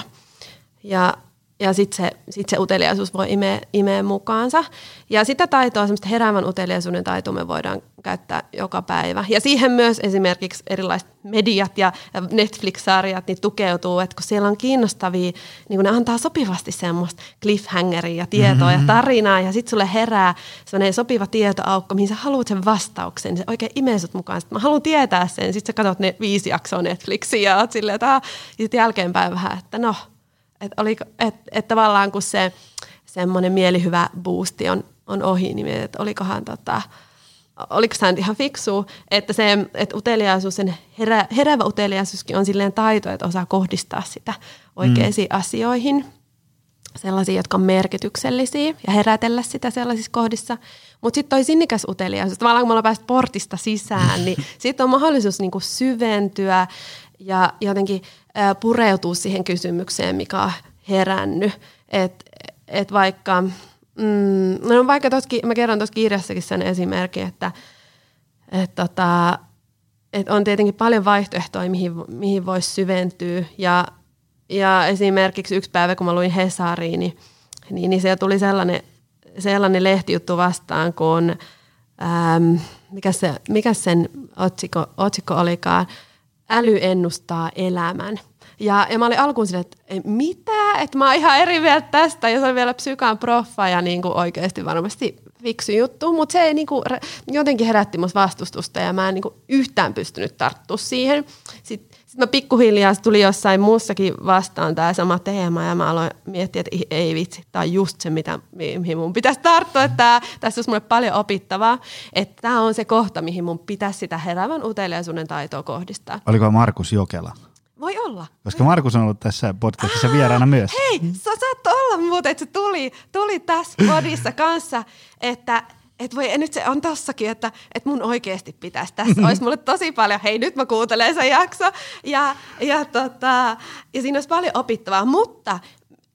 ja ja sitten se, sit se uteliaisuus voi imeä, imeä mukaansa. Ja sitä taitoa, semmoista heräävän uteliaisuuden taitoa me voidaan käyttää joka päivä. Ja siihen myös esimerkiksi erilaiset mediat ja Netflix-sarjat niin tukeutuu, että kun siellä on kiinnostavia, niin kun ne antaa sopivasti semmoista cliffhangeria ja tietoa mm-hmm. ja tarinaa, ja sitten sulle herää sellainen sopiva tietoaukko, mihin sä haluat sen vastauksen, niin se oikein imee sut mukaan. Sitten mä haluan tietää sen, sitten sä katsot ne viisi jaksoa Netflixiä ja oot silleen, että ja sitten jälkeenpäin vähän, että no, että oliko, et, et tavallaan kun se semmoinen mielihyvä boosti on, on ohi, niin että olikohan tota, oliko se ihan fiksu, että se että uteliaisuus, sen herä, herävä uteliaisuuskin on silleen taito, että osaa kohdistaa sitä oikeisiin mm. asioihin, sellaisia, jotka on merkityksellisiä ja herätellä sitä sellaisissa kohdissa. Mutta sitten toi sinnikäs uteliaisuus, tavallaan kun me ollaan päästy portista sisään, niin [laughs] sitten on mahdollisuus niinku syventyä ja jotenkin pureutua siihen kysymykseen, mikä on herännyt. Että et vaikka, mm, no vaikka toskin, mä kerron tuossa kirjassakin sen esimerkin, että et tota, et on tietenkin paljon vaihtoehtoja, mihin, mihin voisi syventyä. Ja, ja esimerkiksi yksi päivä, kun mä luin Hesariin, niin, niin, niin siellä tuli sellainen, sellainen lehtijuttu vastaan, kun äm, mikä, se, mikä sen otsikko, otsikko olikaan, äly ennustaa elämän. Ja, ja mä olin alkuun silleen, että mitä, että mä oon ihan eri mieltä tästä, ja se oli vielä psykaan proffa ja niin kuin oikeasti varmasti fiksu juttu, mutta se ei niin kuin, jotenkin herätti musta vastustusta ja mä en niin kuin yhtään pystynyt tarttua siihen. Sitten sitten mä pikkuhiljaa tuli jossain muussakin vastaan tämä sama teema ja mä aloin miettiä, että ei vitsi, tämä on just se, mitä, mihin mun pitäisi tarttua. Että tää, tässä olisi mulle paljon opittavaa. Että tämä on se kohta, mihin mun pitäisi sitä heräävän uteliaisuuden taitoa kohdistaa. Oliko Markus Jokela? Voi olla. Koska Markus on ollut tässä podcastissa vieraana myös. Hei, sä saattoi olla muuten, että se tuli, tuli tässä podissa kanssa, että että voi, nyt se on tossakin, että, että mun oikeasti pitäisi. Tässä olisi mulle tosi paljon, hei nyt mä kuuntelen sen jakso. Ja, ja, tota, ja siinä olisi paljon opittavaa, mutta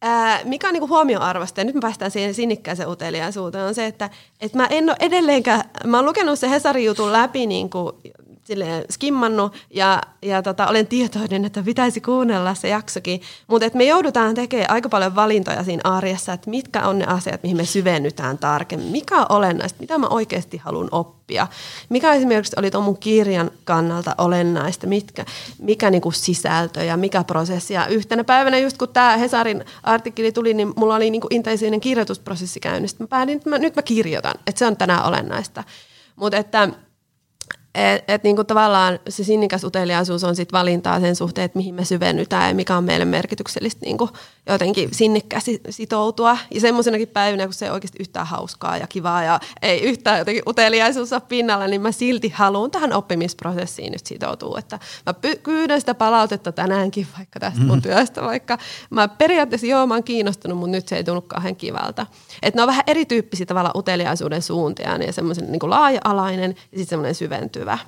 ää, mikä on niinku huomioarvosta, ja nyt me päästään siihen sinnikkääseen uteliaisuuteen, on se, että, että mä en ole edelleenkään, mä oon lukenut se Hesarin jutun läpi niinku silleen skimmannut ja, ja tota, olen tietoinen, että pitäisi kuunnella se jaksokin. Mutta me joudutaan tekemään aika paljon valintoja siinä arjessa, että mitkä on ne asiat, mihin me syvennytään tarkemmin. Mikä on olennaista, mitä mä oikeasti haluan oppia. Mikä esimerkiksi oli tuon mun kirjan kannalta olennaista, mitkä, mikä niinku sisältö ja mikä prosessi. Ja yhtenä päivänä just kun tämä Hesarin artikkeli tuli, niin mulla oli niinku intensiivinen kirjoitusprosessi käynnissä. Mä päätin, että mä, nyt mä kirjoitan, että se on tänään olennaista. Mutta että et, et niinku tavallaan se sinnikäs uteliaisuus on sit valintaa sen suhteen, että mihin me syvennytään ja mikä on meille merkityksellistä niinku jotenkin sinnikkäästi sitoutua. Ja semmoisenakin päivinä, kun se ei oikeasti yhtään hauskaa ja kivaa ja ei yhtään jotenkin uteliaisuus ole pinnalla, niin mä silti haluan tähän oppimisprosessiin nyt sitoutua. Että mä pyydän sitä palautetta tänäänkin vaikka tästä mun mm. työstä, vaikka mä periaatteessa joo, mä oon kiinnostunut, mutta nyt se ei tunnu kauhean kivalta. Että ne on vähän erityyppisiä tavalla uteliaisuuden suuntia, niin semmoisen niin laaja-alainen ja sitten semmoinen syventyvä.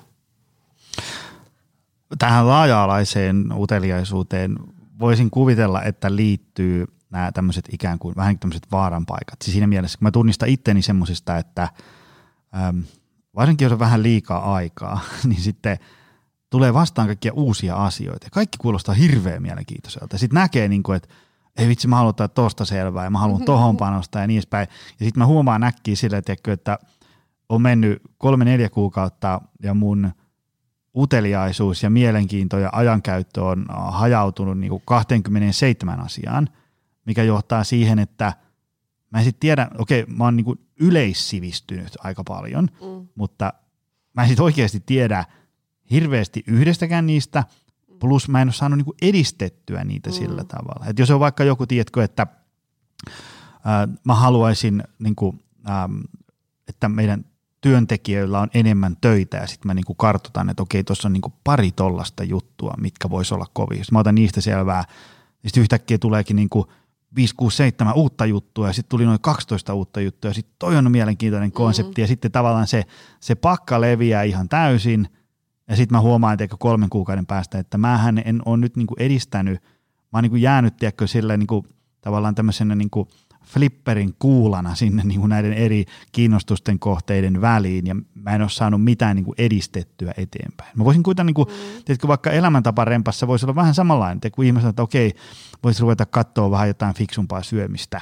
Tähän laaja-alaiseen uteliaisuuteen voisin kuvitella, että liittyy nämä tämmöiset ikään kuin vähän tämmöiset vaaranpaikat. Siis siinä mielessä, kun mä tunnistan itteni semmoisista, että äm, varsinkin jos on vähän liikaa aikaa, [laughs] niin sitten tulee vastaan kaikkia uusia asioita. Kaikki kuulostaa hirveän mielenkiintoiselta. Sitten näkee, niin kuin, että ei vitsi, mä haluan ottaa tosta selvää ja mä haluan tohon panostaa ja niin edespäin. Ja sitten mä huomaan näkkiä sille, että on mennyt kolme-neljä kuukautta ja mun – uteliaisuus ja mielenkiinto ja ajankäyttö on hajautunut niin kuin 27 asiaan, mikä johtaa siihen, että mä en sitten tiedä, okei, okay, mä oon niinku yleissivistynyt aika paljon, mm. mutta mä en sitten oikeasti tiedä hirveästi yhdestäkään niistä, plus mä en ole saanut niinku edistettyä niitä mm. sillä tavalla. Et jos on vaikka joku, tiedätkö, että ää, mä haluaisin, niinku, ää, että meidän työntekijöillä on enemmän töitä ja sitten mä niinku kartoitan, että okei, tuossa on niinku pari tollasta juttua, mitkä voisi olla kovia. Sitten mä otan niistä selvää, sitten yhtäkkiä tuleekin niinku 5, 6, 7 uutta juttua ja sitten tuli noin 12 uutta juttua ja sitten toi on mielenkiintoinen mm-hmm. konsepti mm. ja sitten tavallaan se, se pakka leviää ihan täysin ja sitten mä huomaan, että kolmen kuukauden päästä, että mähän en ole nyt niinku edistänyt, mä oon niinku jäänyt tiedätkö, sillä niinku, tavallaan tämmöisenä niinku – flipperin kuulana sinne niin kuin näiden eri kiinnostusten kohteiden väliin ja mä en ole saanut mitään niin kuin edistettyä eteenpäin. Mä voisin kuitenkin, niin kuin, mm. tiedätkö, vaikka elämäntaparempassa voisi olla vähän samanlainen, että kun ihmiset että okei, voisi ruveta katsoa vähän jotain fiksumpaa syömistä,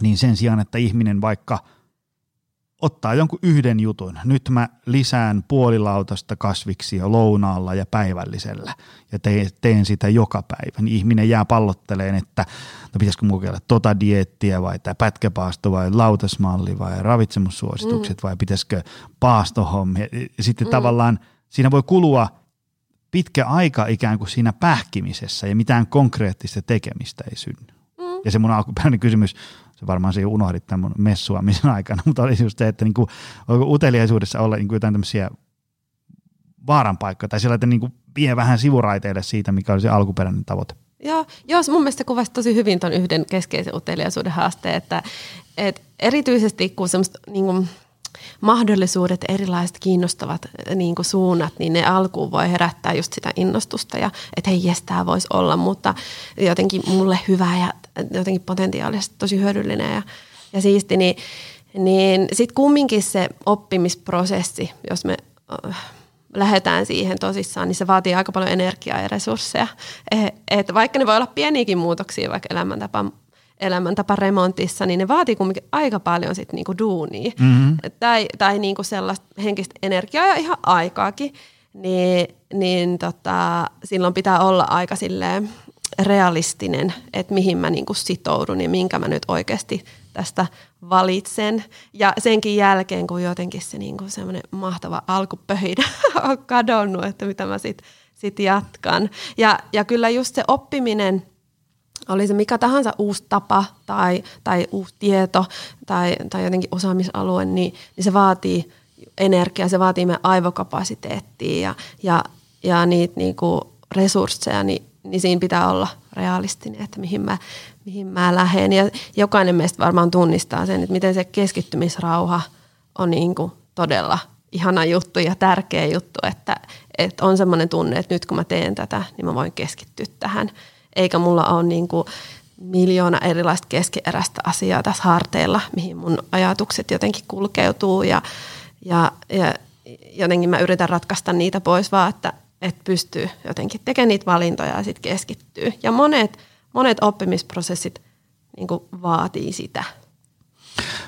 niin sen sijaan, että ihminen vaikka – ottaa jonkun yhden jutun. Nyt mä lisään puolilautasta kasviksia lounaalla ja päivällisellä ja teen, teen sitä joka päivä. Niin ihminen jää pallotteleen, että no pitäisikö mukailla tota diettiä vai tämä pätkäpaasto vai lautasmalli vai ravitsemussuositukset mm. vai pitäisikö paastohommia. Sitten mm. tavallaan siinä voi kulua pitkä aika ikään kuin siinä pähkimisessä ja mitään konkreettista tekemistä ei synny. Mm. Ja se mun alkuperäinen kysymys se varmaan se unohdit tämän mun messuamisen aikana, [laughs] mutta oli just se, että niin kuin, uteliaisuudessa olla niin kuin jotain tämmöisiä vaaranpaikkoja tai sellainen, että niin kuin vie vähän sivuraiteille siitä, mikä oli se alkuperäinen tavoite. Joo, joo mun mielestä kuvasi tosi hyvin tuon yhden keskeisen uteliaisuuden haasteen, että, että erityisesti kun semmoista niin kuin, mahdollisuudet, erilaiset kiinnostavat niin kuin suunnat, niin ne alkuun voi herättää just sitä innostusta ja että hei, jes, tämä voisi olla, mutta jotenkin mulle hyvä ja jotenkin potentiaalisesti tosi hyödyllinen ja, ja siisti, niin, niin sitten kumminkin se oppimisprosessi, jos me äh, lähdetään siihen tosissaan, niin se vaatii aika paljon energiaa ja resursseja. Et vaikka ne voi olla pieniäkin muutoksia vaikka elämäntapa elämäntaparemontissa, niin ne vaatii kuitenkin aika paljon sit niinku duunia. Mm-hmm. Tai, tai niinku sellaista henkistä energiaa ja ihan aikaakin. Niin, niin tota, silloin pitää olla aika silleen realistinen, että mihin mä niinku sitoudun ja minkä mä nyt oikeasti tästä valitsen. Ja senkin jälkeen, kun jotenkin se niinku semmoinen mahtava alkupöhinä [laughs] on kadonnut, että mitä mä sitten sit jatkan. Ja, ja kyllä just se oppiminen – oli se mikä tahansa uusi tapa tai, tai uusi tieto tai, tai jotenkin osaamisalue, niin, niin se vaatii energiaa, se vaatii meidän aivokapasiteettia ja, ja, ja niitä niinku resursseja, niin, niin siinä pitää olla realistinen, että mihin mä, mihin mä lähden. Ja jokainen meistä varmaan tunnistaa sen, että miten se keskittymisrauha on niinku todella ihana juttu ja tärkeä juttu, että, että on semmoinen tunne, että nyt kun mä teen tätä, niin mä voin keskittyä tähän – eikä mulla ole niin kuin miljoona erilaista keskeeräistä asiaa tässä harteilla, mihin mun ajatukset jotenkin kulkeutuu ja, ja, ja jotenkin mä yritän ratkaista niitä pois vaan, että, että pystyy jotenkin tekemään niitä valintoja ja sitten keskittyy. Ja monet, monet oppimisprosessit niin vaatii sitä.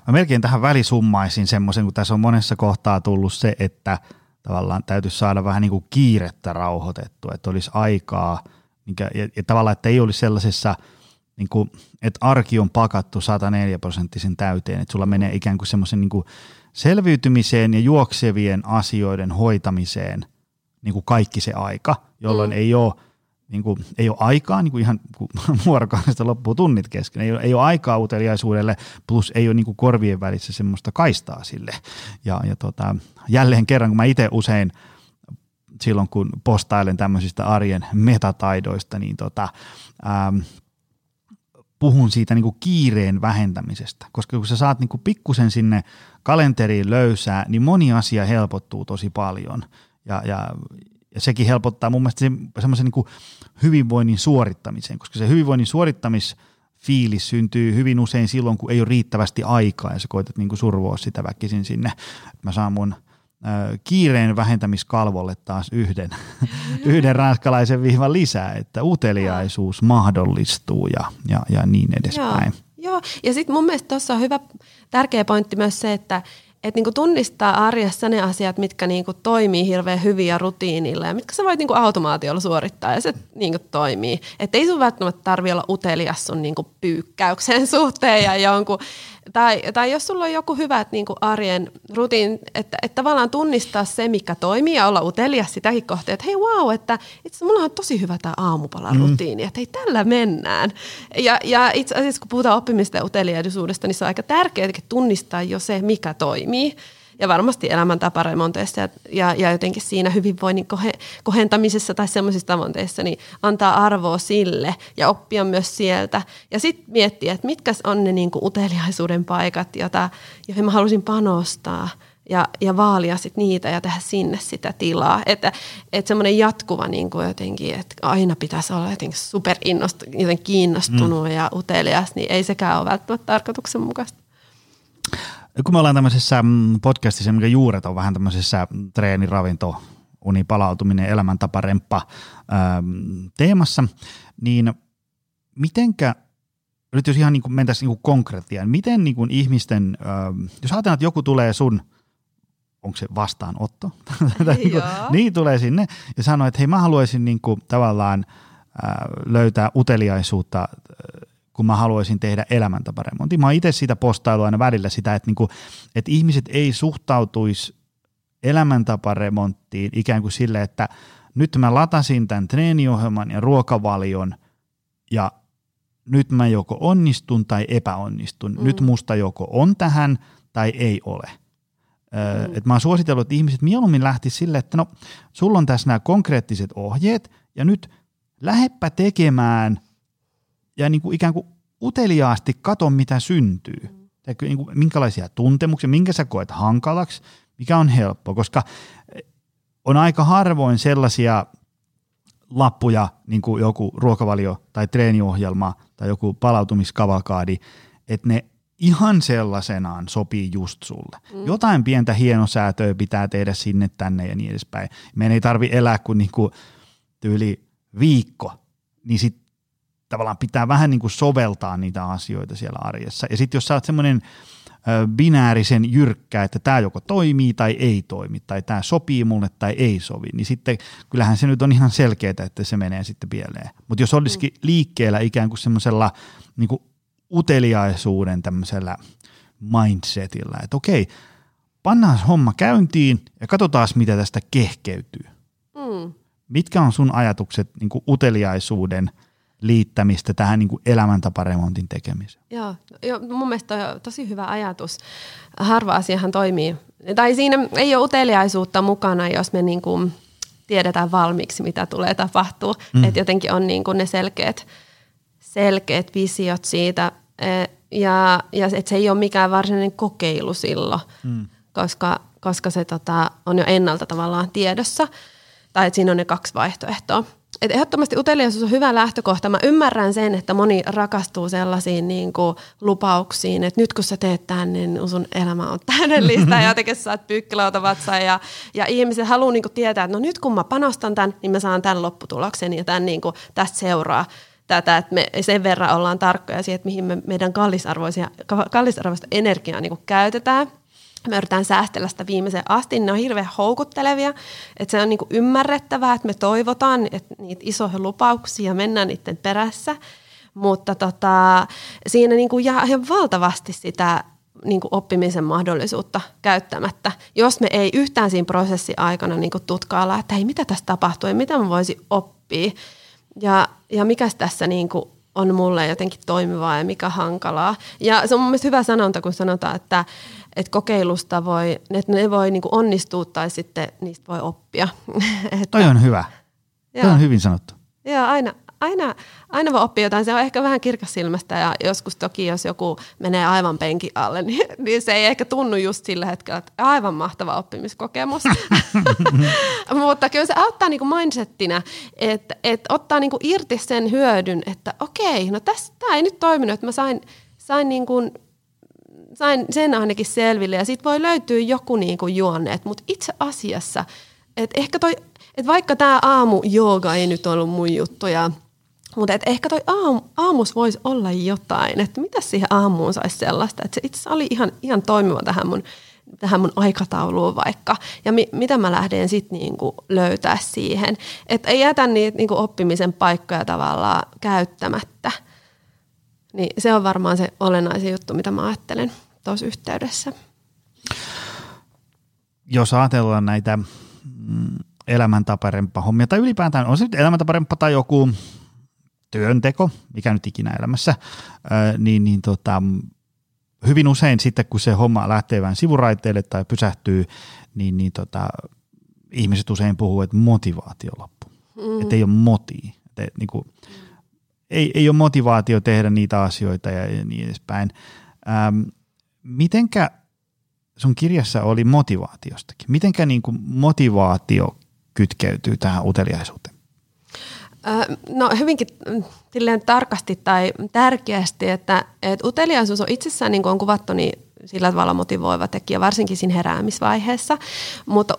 Mä melkein tähän välisummaisin semmoisen, kun tässä on monessa kohtaa tullut se, että tavallaan täytyisi saada vähän niin kuin kiirettä rauhoitettua, että olisi aikaa – ja, ja tavallaan, että ei olisi sellaisessa, niin kuin, että arki on pakattu 104 prosenttisen täyteen, että sulla menee ikään kuin semmoisen niin selviytymiseen ja juoksevien asioiden hoitamiseen niin kuin kaikki se aika, jolloin mm. ei ole niin kuin, ei ole aikaa, niin kuin ihan kun [laughs] vuorokaudesta loppuu tunnit kesken, ei ole, ei ole aikaa uteliaisuudelle, plus ei ole niin kuin korvien välissä semmoista kaistaa sille. Ja, ja tota, jälleen kerran, kun mä itse usein – silloin, kun postailen tämmöisistä arjen metataidoista, niin tota, ähm, puhun siitä niin kuin kiireen vähentämisestä, koska kun sä saat niin kuin pikkusen sinne kalenteriin löysää, niin moni asia helpottuu tosi paljon ja, ja, ja sekin helpottaa mun mielestä se, semmoisen niin hyvinvoinnin suorittamiseen, koska se hyvinvoinnin suorittamisfiilis syntyy hyvin usein silloin, kun ei ole riittävästi aikaa ja sä koetat niin kuin survoa sitä väkisin sinne. Mä saan mun – kiireen vähentämiskalvolle taas yhden, [laughs] yhden ranskalaisen vihvan lisää, että uteliaisuus mahdollistuu ja, ja, ja niin edespäin. Joo, Joo. ja sitten mun mielestä tuossa on hyvä, tärkeä pointti myös se, että että niinku tunnistaa arjessa ne asiat, mitkä niinku toimii hirveän hyvin ja rutiinilla ja mitkä sä voit niinku automaatiolla suorittaa ja se niinku toimii. Että ei sun välttämättä tarvi olla utelias sun niinku pyykkäyksen [laughs] suhteen ja jonkun, tai, tai jos sulla on joku hyvä niinku arjen rutiin, että, että tavallaan tunnistaa se, mikä toimii ja olla utelias sitäkin kohtaa, että hei wow, että itse mulla on tosi hyvä tämä aamupala rutiini, mm. että hei tällä mennään. Ja, ja itse asiassa kun puhutaan oppimista ja uteliaisuudesta, niin se on aika tärkeää tunnistaa jo se, mikä toimii. Ja varmasti elämäntaparemonteissa ja, ja, ja jotenkin siinä hyvinvoinnin kohe, kohentamisessa tai semmoisissa tavoitteissa, niin antaa arvoa sille ja oppia myös sieltä. Ja sitten miettiä, että mitkä on ne niinku uteliaisuuden paikat, jota, joihin mä halusin panostaa ja, ja vaalia sit niitä ja tehdä sinne sitä tilaa. Että että semmoinen jatkuva niin kuin jotenkin, että aina pitäisi olla jotenkin joten kiinnostunut mm. ja utelias, niin ei sekään ole välttämättä tarkoituksenmukaista kun me ollaan tämmöisessä mm, podcastissa, mikä juuret on vähän tämmöisessä treeni, ravinto, uni, palautuminen, elämäntaparemppa ähm, teemassa, niin mitenkä, nyt jos ihan niin kuin mentäisiin niin konkretiaan, miten niin kuin ihmisten, ähm, jos ajatellaan, että joku tulee sun, onko se vastaanotto, [laughs] niin, kuin, niin tulee sinne ja sanoo, että hei mä haluaisin niin kuin, tavallaan äh, löytää uteliaisuutta äh, kun mä haluaisin tehdä elämäntaparemontin. Mä oon itse siitä postailu aina välillä sitä, että, niinku, että ihmiset ei suhtautuisi elämäntaparemonttiin ikään kuin sille, että nyt mä latasin tämän treeniohjelman ja ruokavalion ja nyt mä joko onnistun tai epäonnistun. Mm. Nyt musta joko on tähän tai ei ole. Mm. Et mä oon suositellut, että ihmiset mieluummin lähti sille, että no sulla on tässä nämä konkreettiset ohjeet ja nyt läheppä tekemään – ja niin kuin ikään kuin uteliaasti kato, mitä syntyy. Mm. Niin kuin, minkälaisia tuntemuksia, minkä sä koet hankalaksi, mikä on helppo, koska eh, on aika harvoin sellaisia lappuja, niin kuin joku ruokavalio tai treeniohjelma tai joku palautumiskavalkaadi, että ne ihan sellaisenaan sopii just sulle. Mm. Jotain pientä hienosäätöä pitää tehdä sinne tänne ja niin edespäin. Meidän ei tarvi elää kuin, niin kuin tyyli viikko, niin sitten tavallaan pitää vähän niin kuin soveltaa niitä asioita siellä arjessa. Ja sitten jos sä oot semmoinen binäärisen jyrkkä, että tämä joko toimii tai ei toimi, tai tämä sopii mulle tai ei sovi, niin sitten kyllähän se nyt on ihan selkeää, että se menee sitten pieleen. Mutta jos olisikin mm. liikkeellä ikään kuin semmoisella niin kuin uteliaisuuden tämmöisellä mindsetillä, että okei, pannaan homma käyntiin ja katsotaan, mitä tästä kehkeytyy. Mm. Mitkä on sun ajatukset niin kuin uteliaisuuden – liittämistä tähän niin kuin elämäntaparemontin tekemiseen. Joo, jo, mun mielestä on tosi hyvä ajatus. Harva asiahan toimii. Tai siinä ei ole uteliaisuutta mukana, jos me niin kuin tiedetään valmiiksi, mitä tulee tapahtua. Mm. Että jotenkin on niin kuin ne selkeät, selkeät visiot siitä. E, ja, ja että se ei ole mikään varsinainen kokeilu silloin, mm. koska, koska se tota, on jo ennalta tavallaan tiedossa. Tai että siinä on ne kaksi vaihtoehtoa et ehdottomasti uteliaisuus on hyvä lähtökohta. Mä ymmärrän sen, että moni rakastuu sellaisiin niin kuin lupauksiin, että nyt kun sä teet tämän, niin sun elämä on täydellistä ja jotenkin sä saat pyykkilauta ja, ja ihmiset haluaa niin kuin tietää, että no nyt kun mä panostan tämän, niin mä saan tämän lopputuloksen ja tämän niin kuin, tästä seuraa tätä, että me sen verran ollaan tarkkoja siihen, että mihin me meidän kallisarvoisia, kallisarvoista energiaa niin kuin käytetään me yritetään säästellä sitä viimeiseen asti. Ne on hirveän houkuttelevia, että se on niin kuin ymmärrettävää, että me toivotaan että niitä isoja lupauksia mennään niiden perässä, mutta tota, siinä niin kuin jää ihan valtavasti sitä niin kuin oppimisen mahdollisuutta käyttämättä, jos me ei yhtään siinä prosessin aikana niin tutkailla, että hei, mitä tässä tapahtuu ja mitä mä voisin oppia ja, ja mikä tässä niin kuin on mulle jotenkin toimivaa ja mikä hankalaa. Ja se on mun mielestä hyvä sanonta, kun sanotaan, että, että kokeilusta voi, että ne voi niin onnistua tai sitten niistä voi oppia. [laughs] että, Toi on hyvä. Toi on hyvin sanottu. Joo, aina, aina, aina voi oppia jotain. Se on ehkä vähän kirkasilmästä ja joskus toki, jos joku menee aivan penkin alle, [laughs] niin, niin se ei ehkä tunnu just sillä hetkellä, että aivan mahtava oppimiskokemus. [laughs] Mutta kyllä se auttaa niinku mindsettinä, että, että ottaa niinku irti sen hyödyn, että okei, no tämä ei nyt toiminut, että mä sain, sain niinku sain sen ainakin selville. Ja sitten voi löytyä joku niinku juonne, mutta itse asiassa, että ehkä toi, että vaikka tämä aamu jooga ei nyt ollut mun juttu ja mutta et ehkä toi aam, aamus voisi olla jotain, että mitä siihen aamuun saisi sellaista, että se itse oli ihan, ihan toimiva tähän mun tähän mun aikatauluun vaikka, ja mi, mitä mä lähden sitten niinku löytää siihen. Että ei jätä niitä niinku oppimisen paikkoja tavallaan käyttämättä. Niin se on varmaan se olennaisin juttu, mitä mä ajattelen tuossa yhteydessä. Jos ajatellaan näitä mm, elämäntaparempaa hommia, tai ylipäätään on se nyt elämäntaparempaa tai joku työnteko, mikä nyt ikinä elämässä, niin, niin tota, hyvin usein sitten, kun se homma lähtee vähän sivuraiteille tai pysähtyy, niin, niin tota, ihmiset usein puhuu, että motivaatio loppu. Mm. Että ei ole moti. Että, niin kuin, ei, ei ole motivaatio tehdä niitä asioita ja, niin edespäin. Ähm, mitenkä sun kirjassa oli motivaatiostakin? Mitenkä niin kuin motivaatio kytkeytyy tähän uteliaisuuteen? No hyvinkin silleen tarkasti tai tärkeästi, että, että uteliaisuus on itsessään, niin kuin on kuvattu, niin sillä tavalla motivoiva tekijä, varsinkin siinä heräämisvaiheessa. Mutta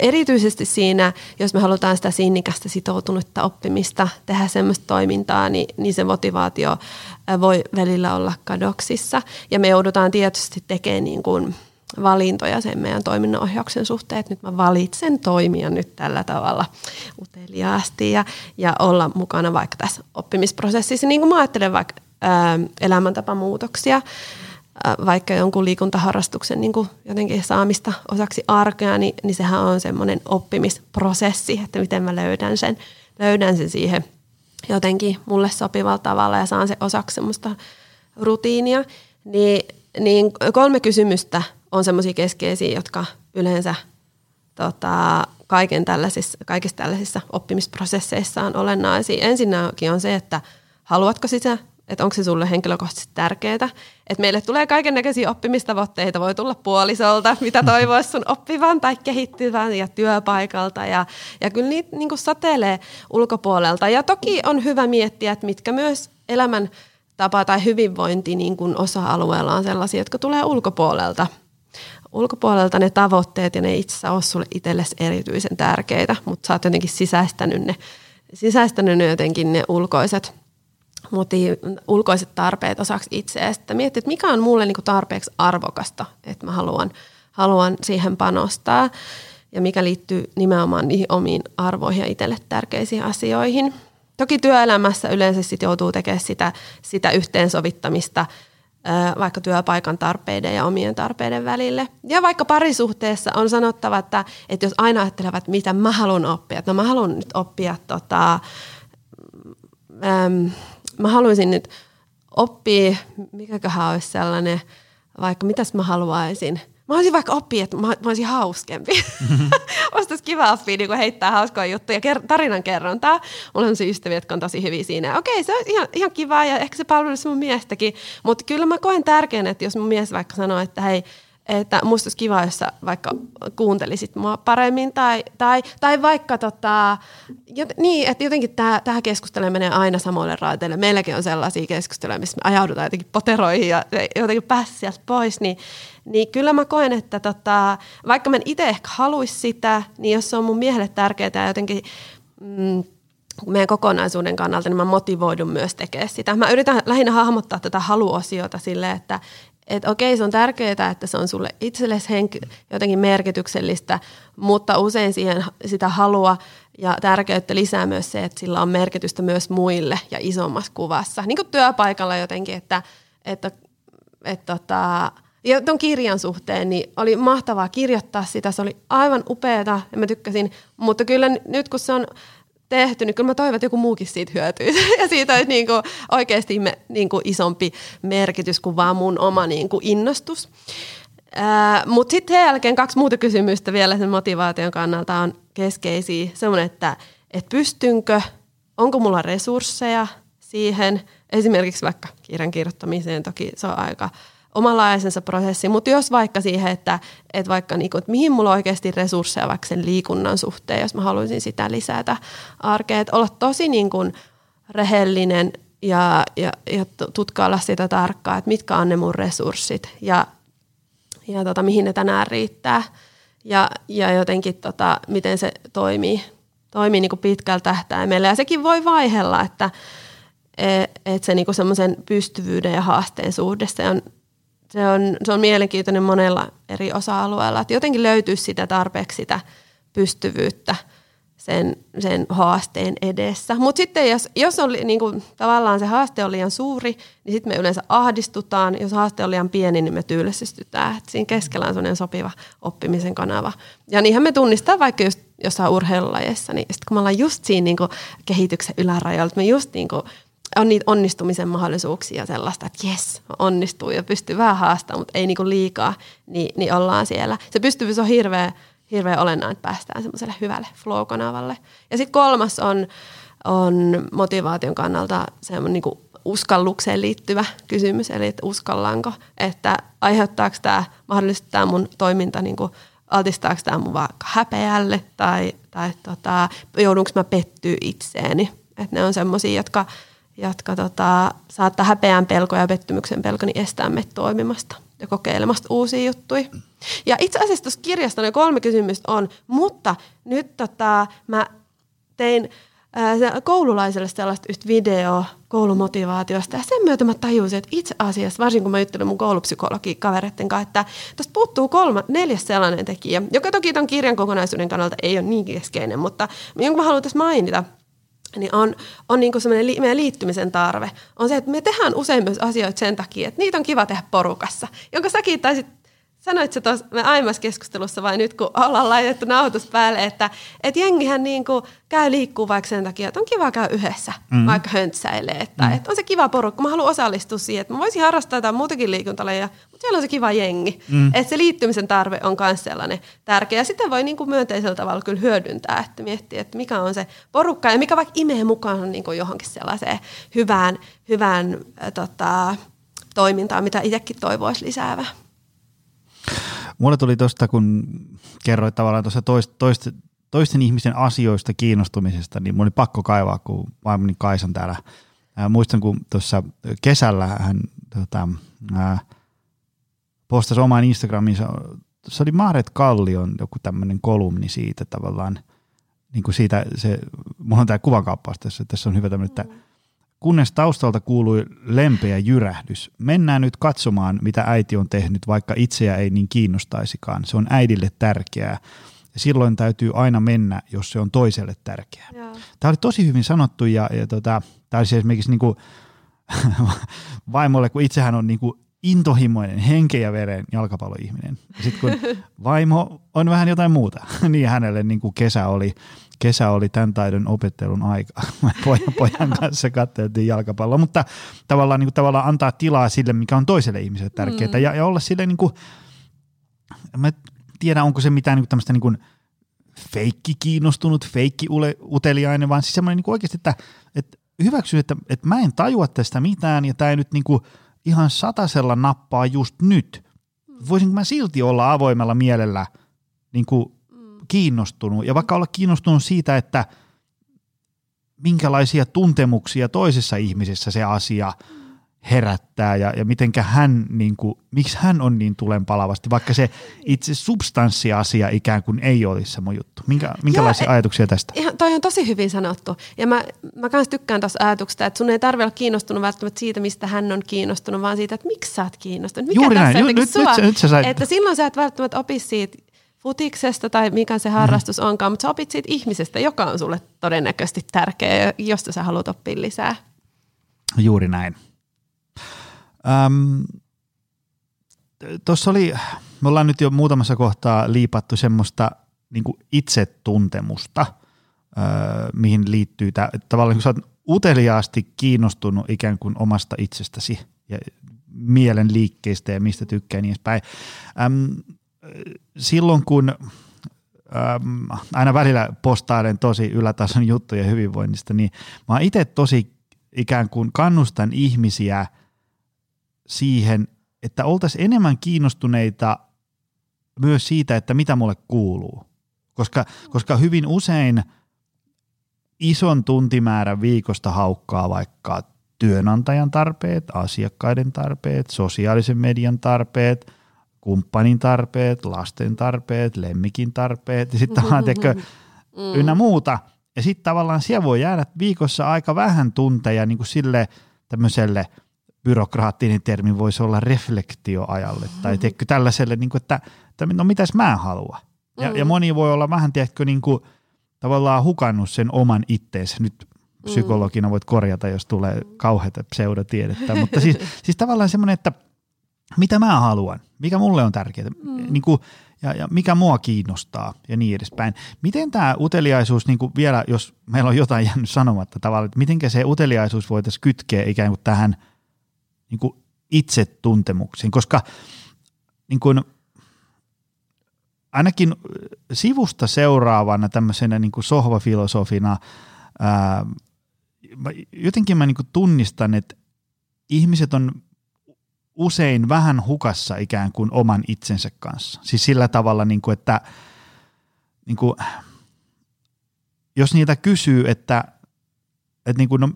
erityisesti siinä, jos me halutaan sitä sinnikästä sitoutunutta oppimista, tehdä semmoista toimintaa, niin, niin se motivaatio voi välillä olla kadoksissa. Ja me joudutaan tietysti tekemään niin kuin valintoja sen meidän toiminnanohjauksen suhteen, että nyt mä valitsen toimia nyt tällä tavalla uteliaasti ja, ja olla mukana vaikka tässä oppimisprosessissa, niin kuin mä ajattelen vaikka ää, elämäntapamuutoksia, ää, vaikka jonkun liikuntaharrastuksen niin kuin jotenkin saamista osaksi arkea, niin, niin sehän on semmoinen oppimisprosessi, että miten mä löydän sen, löydän sen siihen jotenkin mulle sopivalla tavalla ja saan se osaksi semmoista rutiinia, niin, niin kolme kysymystä on semmoisia keskeisiä, jotka yleensä tota, kaiken tällaisissa, kaikissa tällaisissa oppimisprosesseissa on olennaisia. Ensinnäkin on se, että haluatko sitä, että onko se sulle henkilökohtaisesti tärkeää. Että meille tulee kaiken näköisiä oppimistavoitteita, voi tulla puolisolta, [laughs] mitä toivoisi sun oppivan tai kehittyvän ja työpaikalta. Ja, ja kyllä niitä niin satelee ulkopuolelta. Ja toki on hyvä miettiä, että mitkä myös elämän tapa tai hyvinvointi niin kuin osa-alueella on sellaisia, jotka tulee ulkopuolelta – ulkopuolelta ne tavoitteet ja ne itse ole sulle itsellesi erityisen tärkeitä, mutta sä oot jotenkin sisäistänyt ne, sisäistänyt ne jotenkin ne ulkoiset, motiiv, ulkoiset tarpeet osaksi itseä. Sitten miettii, että mikä on mulle niinku tarpeeksi arvokasta, että mä haluan, haluan siihen panostaa ja mikä liittyy nimenomaan niihin omiin arvoihin ja itselle tärkeisiin asioihin. Toki työelämässä yleensä sit joutuu tekemään sitä, sitä yhteensovittamista – vaikka työpaikan tarpeiden ja omien tarpeiden välille. Ja vaikka parisuhteessa on sanottava, että, että jos aina ajattelevat, mitä mä haluan oppia, että no mä haluan nyt oppia, tota, äm, mä haluaisin nyt oppia, mikäköhän olisi sellainen, vaikka mitäs mä haluaisin – Mä olisin vaikka oppia, että mä, mä olisin hauskempi. [laughs] Mm-hmm. Olisi kiva oppia niin heittää hauskoja juttuja, ker- tarinan kerrontaa. Mulla on se ystäviä, jotka on tosi hyviä siinä. Okei, se on ihan, ihan kiva ja ehkä se palvelisi mun miestäkin. Mutta kyllä mä koen tärkeänä, että jos mun mies vaikka sanoo, että hei, että musta olisi kiva, jos sä vaikka kuuntelisit mua paremmin tai, tai, tai vaikka tota, jot, niin, että jotenkin tämä keskustelu menee aina samoille raiteille. Meilläkin on sellaisia keskusteluja, missä me ajaudutaan jotenkin poteroihin ja jotenkin päässä sieltä pois, niin, niin kyllä mä koen, että tota, vaikka mä itse ehkä haluaisi sitä, niin jos se on mun miehelle tärkeää ja jotenkin mm, meidän kokonaisuuden kannalta, niin mä motivoidun myös tekemään sitä. Mä yritän lähinnä hahmottaa tätä haluosiota silleen, että, että okei, se on tärkeää, että se on sulle itsellesi henk- jotenkin merkityksellistä, mutta usein siihen sitä halua ja tärkeyttä lisää myös se, että sillä on merkitystä myös muille ja isommassa kuvassa. Niin kuin työpaikalla jotenkin, että, että, että tota, ja tuon kirjan suhteen niin oli mahtavaa kirjoittaa sitä, se oli aivan upeata ja mä tykkäsin, mutta kyllä nyt kun se on tehty, niin kyllä mä toivon, että joku muukin siitä hyötyisi. [laughs] Ja siitä olisi niin kuin oikeasti me, niin kuin isompi merkitys kuin vaan mun oma niin kuin innostus. Mutta sitten sen jälkeen kaksi muuta kysymystä vielä sen motivaation kannalta on keskeisiä. Semmoinen, että et pystynkö, onko mulla resursseja siihen, esimerkiksi vaikka kirjan kirjoittamiseen, toki se on aika – omanlaisensa prosessi, mutta jos vaikka siihen, että, että vaikka niinku, että mihin mulla on oikeasti resursseja vaikka sen liikunnan suhteen, jos mä haluaisin sitä lisätä arkeen, että olla tosi niin kuin rehellinen ja, ja, ja tutkailla sitä tarkkaa, että mitkä on ne mun resurssit ja, ja tota, mihin ne tänään riittää ja, ja jotenkin tota, miten se toimii, toimii niin kuin pitkällä tähtäimellä. Ja sekin voi vaihella, että et, et se niin semmoisen pystyvyyden ja haasteen suhde, se on se on, se on mielenkiintoinen monella eri osa-alueella, että jotenkin löytyy sitä tarpeeksi sitä pystyvyyttä sen, sen haasteen edessä. Mutta sitten jos, jos on, niin kuin, tavallaan se haaste on liian suuri, niin sitten me yleensä ahdistutaan. Jos haaste on liian pieni, niin me tyylisistytään. Et siinä keskellä on sellainen sopiva oppimisen kanava. Ja niinhän me tunnistaa vaikka just jossain urheilulajeissa, niin sit kun me ollaan just siinä niin kuin, kehityksen ylärajoilla, että me just niin kuin, on niitä onnistumisen mahdollisuuksia sellaista, että jes, onnistuu ja pystyy vähän haastamaan, mutta ei niinku liikaa, niin, niin ollaan siellä. Se pystyvyys on hirveä, hirveä olennainen, että päästään semmoiselle hyvälle flow-kanavalle. Ja sitten kolmas on, on motivaation kannalta semmoinen niinku uskallukseen liittyvä kysymys, eli että uskallaanko, että aiheuttaako tämä mahdollisesti tämä mun toiminta niinku altistaako tämä mun vaikka häpeälle tai, tai tota, joudunko mä pettyä itseeni. Että ne on semmoisia, jotka jotka tota, saattaa häpeän pelko ja pettymyksen pelko niin estää meitä toimimasta ja kokeilemasta uusia juttuja. Ja itse asiassa tuossa kirjasta ne kolme kysymystä on, mutta nyt tota, mä tein ää, koululaiselle sellaista yhtä videoa koulumotivaatiosta ja sen myötä mä tajusin, että itse asiassa, varsinkin kun mä juttelin mun koulupsykologi kavereiden kanssa, että tuosta puuttuu kolma, neljäs sellainen tekijä, joka toki ton kirjan kokonaisuuden kannalta ei ole niin keskeinen, mutta jonka mä haluan tässä mainita – niin on, on niin kuin li, meidän liittymisen tarve. On se, että me tehdään usein myös asioita sen takia, että niitä on kiva tehdä porukassa. Jonka säkin taisit sanoit se tuossa me aiemmassa keskustelussa vai nyt, kun ollaan laitettu nauhoitus päälle, että et jengihän niin kuin käy liikkuu vaikka sen takia, että on kiva käydä yhdessä, mm. vaikka höntsäilee. Että, mm. että on se kiva porukka, mä haluan osallistua siihen, että mä voisin harrastaa jotain muutakin liikuntaleja, mutta siellä on se kiva jengi. Mm. Että se liittymisen tarve on myös sellainen tärkeä. Ja sitä voi niin kuin myönteisellä tavalla kyllä hyödyntää, että miettiä, että mikä on se porukka ja mikä vaikka imee mukaan niin kuin johonkin sellaiseen hyvään, hyvään äh, tota, toimintaan, mitä itsekin toivoisi lisäävää. Mulle tuli tuosta, kun kerroit tavallaan tuossa toist, toist, toisten ihmisten asioista kiinnostumisesta, niin mulla oli pakko kaivaa, kun vaimoni Kaisan täällä. Ää, muistan, kun tuossa kesällä hän tota, ää, postasi omaan Instagraminsa, se oli Maaret Kallion joku tämmöinen kolumni siitä tavallaan, niin kuin siitä, se, mulla on tämä kuvankaappaus tässä, tässä on hyvä tämmöinen, että mm kunnes taustalta kuului lempeä jyrähdys. Mennään nyt katsomaan, mitä äiti on tehnyt, vaikka itseä ei niin kiinnostaisikaan. Se on äidille tärkeää. Ja silloin täytyy aina mennä, jos se on toiselle tärkeää. Joo. Tämä oli tosi hyvin sanottu ja, ja tota, tämä olisi esimerkiksi niin kuin [laughs] vaimolle, kun itsehän on niin kuin intohimoinen, henke ja veren jalkapalloihminen. Sitten kun [laughs] vaimo on vähän jotain muuta, [laughs] niin hänelle niin kuin kesä oli kesä oli tämän taidon opettelun aika. [laughs] Pojan, pojan kanssa katseltiin jalkapalloa, mutta tavallaan, niin kuin, tavallaan antaa tilaa sille, mikä on toiselle ihmiselle tärkeää mm. ja, ja olla sille niin kuin, mä tiedän, onko se mitään niin kuin tämmöistä niin kuin feikki kiinnostunut, feikki uteliainen, vaan siis semmoinen niin oikeasti, että, että hyväksyn, että, että mä en tajua tästä mitään ja tämä ei nyt niin kuin ihan satasella nappaa just nyt. Voisinko mä silti olla avoimella mielellä niin kuin kiinnostunut ja vaikka olla kiinnostunut siitä, että minkälaisia tuntemuksia toisessa ihmisessä se asia herättää ja, ja mitenkä hän, niin kuin, miksi hän on niin tulenpalavasti, vaikka se itse substanssiasia ikään kuin ei olisi se mun juttu. Minkä, minkälaisia Joo, ajatuksia tästä? Ihan, toi on tosi hyvin sanottu. Ja mä, mä kans tykkään tuossa ajatuksesta, että sun ei tarvitse olla kiinnostunut välttämättä siitä, mistä hän on kiinnostunut, vaan siitä, että miksi sä oot kiinnostunut. Mikä Juuri näin. Ju, nyt, sua? Nyt, nyt sä sait... Että silloin sä et välttämättä opi siitä futiksesta tai mikä se harrastus mm. onkaan, mutta sä opit siitä ihmisestä, joka on sulle todennäköisesti tärkeä, josta sä haluat oppia lisää. Juuri näin. Öm, Tuossa oli, me ollaan nyt jo muutamassa kohtaa liipattu semmoista niin itsetuntemusta, öö, mihin liittyy tämä, että tavallaan kun sä oot uteliaasti kiinnostunut ikään kuin omasta itsestäsi ja mielen liikkeistä ja mistä tykkää niin edespäin. Öm, silloin kun äm, aina välillä postailen tosi ylätason juttuja hyvinvoinnista, niin mä itse tosi ikään kuin kannustan ihmisiä siihen, että oltaisiin enemmän kiinnostuneita myös siitä, että mitä mulle kuuluu. Koska, koska hyvin usein ison tuntimäärän viikosta haukkaa vaikka työnantajan tarpeet, asiakkaiden tarpeet, sosiaalisen median tarpeet – kumppanin tarpeet, lasten tarpeet, lemmikin tarpeet ja sitten tavallaan tekö, mm. ynnä muuta. Ja sitten tavallaan siellä voi jäädä viikossa aika vähän tunteja niin kuin sille tämmöiselle byrokraattinen termi voisi olla reflektioajalle tai tiedätkö, tällaiselle, niin kuin, että, että no mitäs mä haluan. Ja, mm. ja moni voi olla vähän, tiedätkö, niin kuin, tavallaan hukannut sen oman itteensä. Nyt psykologina voit korjata, jos tulee kauheata pseudotiedettä, mutta siis, siis tavallaan semmoinen, että mitä mä haluan, mikä mulle on tärkeää, mm. niin kuin, ja, ja mikä mua kiinnostaa ja niin edespäin. Miten tämä uteliaisuus, niin kuin vielä jos meillä on jotain jäänyt sanomatta tavallaan, että miten se uteliaisuus voitaisiin kytkeä ikään kuin tähän niin kuin itsetuntemuksiin, koska niin kuin, ainakin sivusta seuraavana tämmöisenä niin kuin sohvafilosofina ää, jotenkin mä niin kuin tunnistan, että ihmiset on usein vähän hukassa ikään kuin oman itsensä kanssa. Siis sillä tavalla, niin kuin, että niin kuin, jos niitä kysyy, että, että, niin kuin, no,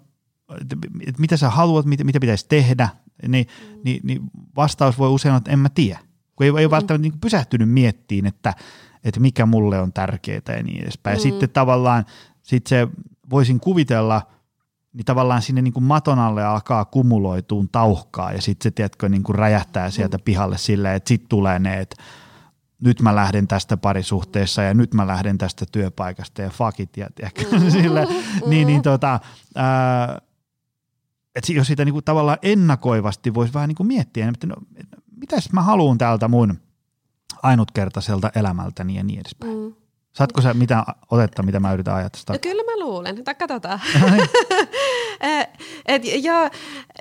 että, että mitä sä haluat, mitä, mitä pitäisi tehdä, niin, mm. niin, niin vastaus voi usein olla, että en mä tiedä. Kun ei, ei mm. välttämättä niin pysähtynyt miettiin, että, että mikä mulle on tärkeää ja niin edespäin. Mm. Sitten tavallaan sit se voisin kuvitella – niin tavallaan sinne niin kuin maton alle alkaa kumuloituun tauhkaa ja sitten se tiedätkö, niin kuin räjähtää sieltä pihalle silleen, että sitten tulee ne, että nyt mä lähden tästä parisuhteessa ja nyt mä lähden tästä työpaikasta ja fuck it, ja tiedätkö, [laughs] sille, niin, niin tota, ää, että jos sitä niin kuin tavallaan ennakoivasti voisi vähän niin kuin miettiä, että no, mitäs mä haluan täältä mun ainutkertaiselta elämältäni ja niin edespäin. Mm. Saatko sä mitään otetta, mitä mä yritän ajatella? No kyllä mä luulen. Tai katsotaan. [laughs] [laughs] Et, ja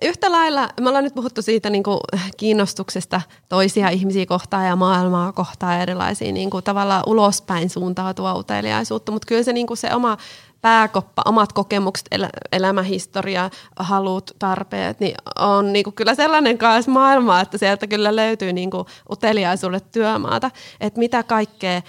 yhtä lailla, me ollaan nyt puhuttu siitä niin kuin kiinnostuksesta toisia ihmisiä kohtaan ja maailmaa kohtaan erilaisia niin kuin tavallaan ulospäin suuntautua uteliaisuutta, mutta kyllä se, niin kuin se oma pääkoppa, omat kokemukset, elä, elämähistoria, halut, tarpeet, niin on niin kuin kyllä sellainen kanssa maailma, että sieltä kyllä löytyy niin kuin uteliaisuudelle työmaata, että mitä kaikkea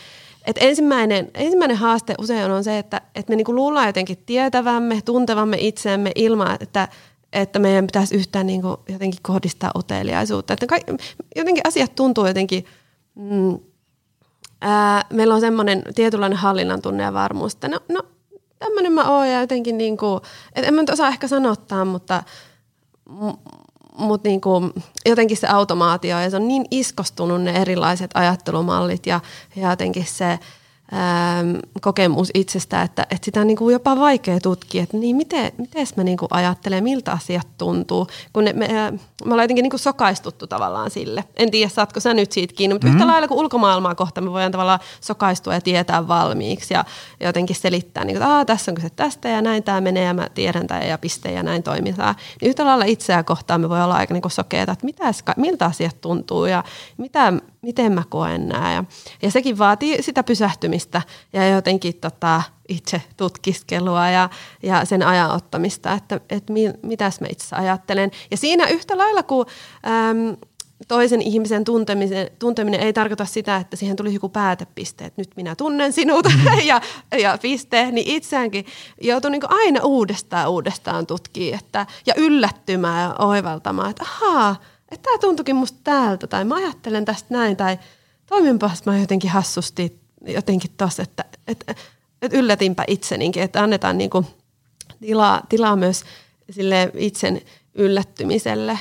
et ensimmäinen, ensimmäinen haaste usein on se, että, että me niinku luullaan jotenkin tietävämme, tuntevamme itseämme ilman, että, että meidän pitäisi yhtään niinku jotenkin kohdistaa uteliaisuutta. Että ka- jotenkin asiat tuntuu jotenkin, mm, ää, meillä on semmoinen tietynlainen hallinnan tunne ja varmuus, että no, no tämmöinen mä oon ja jotenkin, niinku, että en mä nyt osaa ehkä sanottaa, mutta mutta niinku, jotenkin se automaatio ja se on niin iskostunut ne erilaiset ajattelumallit ja, ja jotenkin se ähm, kokemus itsestä, että, että sitä on niin kuin jopa vaikea tutkia, että niin miten, miten mä niin kuin ajattelen, miltä asiat tuntuu, kun ne, me, me ollaan jotenkin niin kuin sokaistuttu tavallaan sille. En tiedä, saatko sä nyt siitä kiinni, mutta mm-hmm. yhtä lailla kuin ulkomaailmaa kohta me voidaan tavallaan sokaistua ja tietää valmiiksi ja jotenkin selittää, niin kuin, että tässä on kyse tästä ja näin tämä menee ja mä tiedän tämä ja piste ja näin toimitaan. Niin yhtä lailla itseä kohtaan me voi olla aika niin kuin sokeita, että mitäs, miltä asiat tuntuu ja mitä miten mä koen nämä. Ja, ja sekin vaatii sitä pysähtymistä ja jotenkin tota, itse tutkiskelua ja, ja sen ajan ottamista, että, että mi, mitäs mä itse ajattelen. Ja siinä yhtä lailla kuin äm, toisen ihmisen tunteminen, tunteminen ei tarkoita sitä, että siihen tuli joku päätepiste, että nyt minä tunnen sinut mm. [laughs] ja, ja piste, niin itseäänkin joutuu niin aina uudestaan uudestaan tutkimaan että, ja yllättymään ja oivaltamaan, että ahaa, että tämä tuntukin musta täältä, tai mä ajattelen tästä näin, tai toiminpas mä jotenkin hassusti jotenkin tossa, että, että, että yllätinpä itsenikin, että annetaan niinku tilaa, tilaa myös sille itsen yllättymiselle.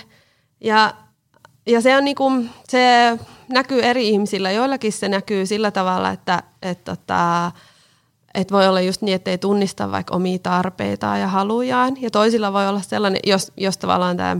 Ja, ja se, on niinku, se näkyy eri ihmisillä, joillakin se näkyy sillä tavalla, että, että, tota, että voi olla just niin, että ei tunnista vaikka omia tarpeitaan ja halujaan. Ja toisilla voi olla sellainen, jos, jos tavallaan tämä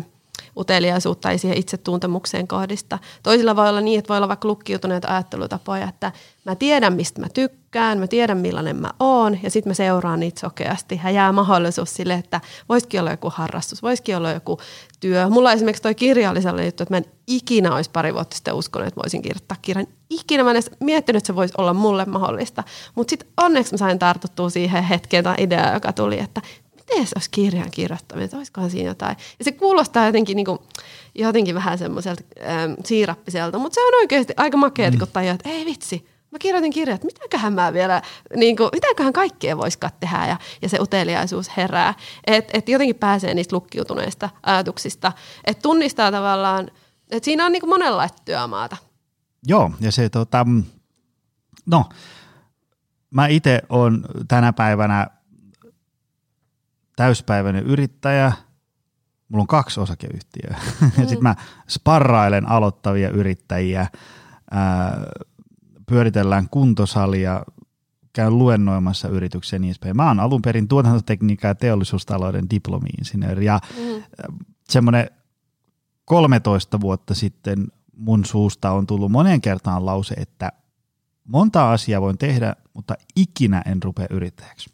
uteliaisuutta ei siihen itsetuntemukseen kohdista. Toisilla voi olla niin, että voi olla vaikka lukkiutuneita ajattelutapoja, että mä tiedän, mistä mä tykkään, mä tiedän, millainen mä oon, ja sitten mä seuraan niitä sokeasti. Ja jää mahdollisuus sille, että voisikin olla joku harrastus, voisikin olla joku työ. Mulla esimerkiksi toi kirja oli sellainen juttu, että mä en ikinä olisi pari vuotta sitten uskonut, että voisin kirjoittaa kirjan. Ikinä mä en edes miettinyt, että se voisi olla mulle mahdollista. Mutta sitten onneksi mä sain tartuttua siihen hetkeen tai ideaan, joka tuli, että miten se olisi kirjan kirjoittaminen, että olisikohan siinä jotain. Ja se kuulostaa jotenkin, niin kuin, jotenkin vähän semmoiselta ähm, siirappiselta, mutta se on oikeasti aika makeata, mm. kun tajua, että ei vitsi, mä kirjoitin kirjat, mitäköhän mä vielä, niin kuin, mitäköhän kaikkea voisikaan tehdä ja, ja se uteliaisuus herää. Että et jotenkin pääsee niistä lukkiutuneista ajatuksista, että tunnistaa tavallaan, että siinä on niin kuin monenlaista työmaata. Joo, ja se tota, no, mä itse olen tänä päivänä täyspäiväinen yrittäjä. Mulla on kaksi osakeyhtiöä. Mm. [laughs] ja sitten mä sparrailen aloittavia yrittäjiä, ää, pyöritellään kuntosalia, käyn luennoimassa yrityksiä niin edespäin. Mä oon alun perin tuotantotekniikka- ja teollisuustalouden diplomi-insinööri ja mm. semmoinen 13 vuotta sitten mun suusta on tullut moneen kertaan lause, että monta asiaa voin tehdä, mutta ikinä en rupea yrittäjäksi.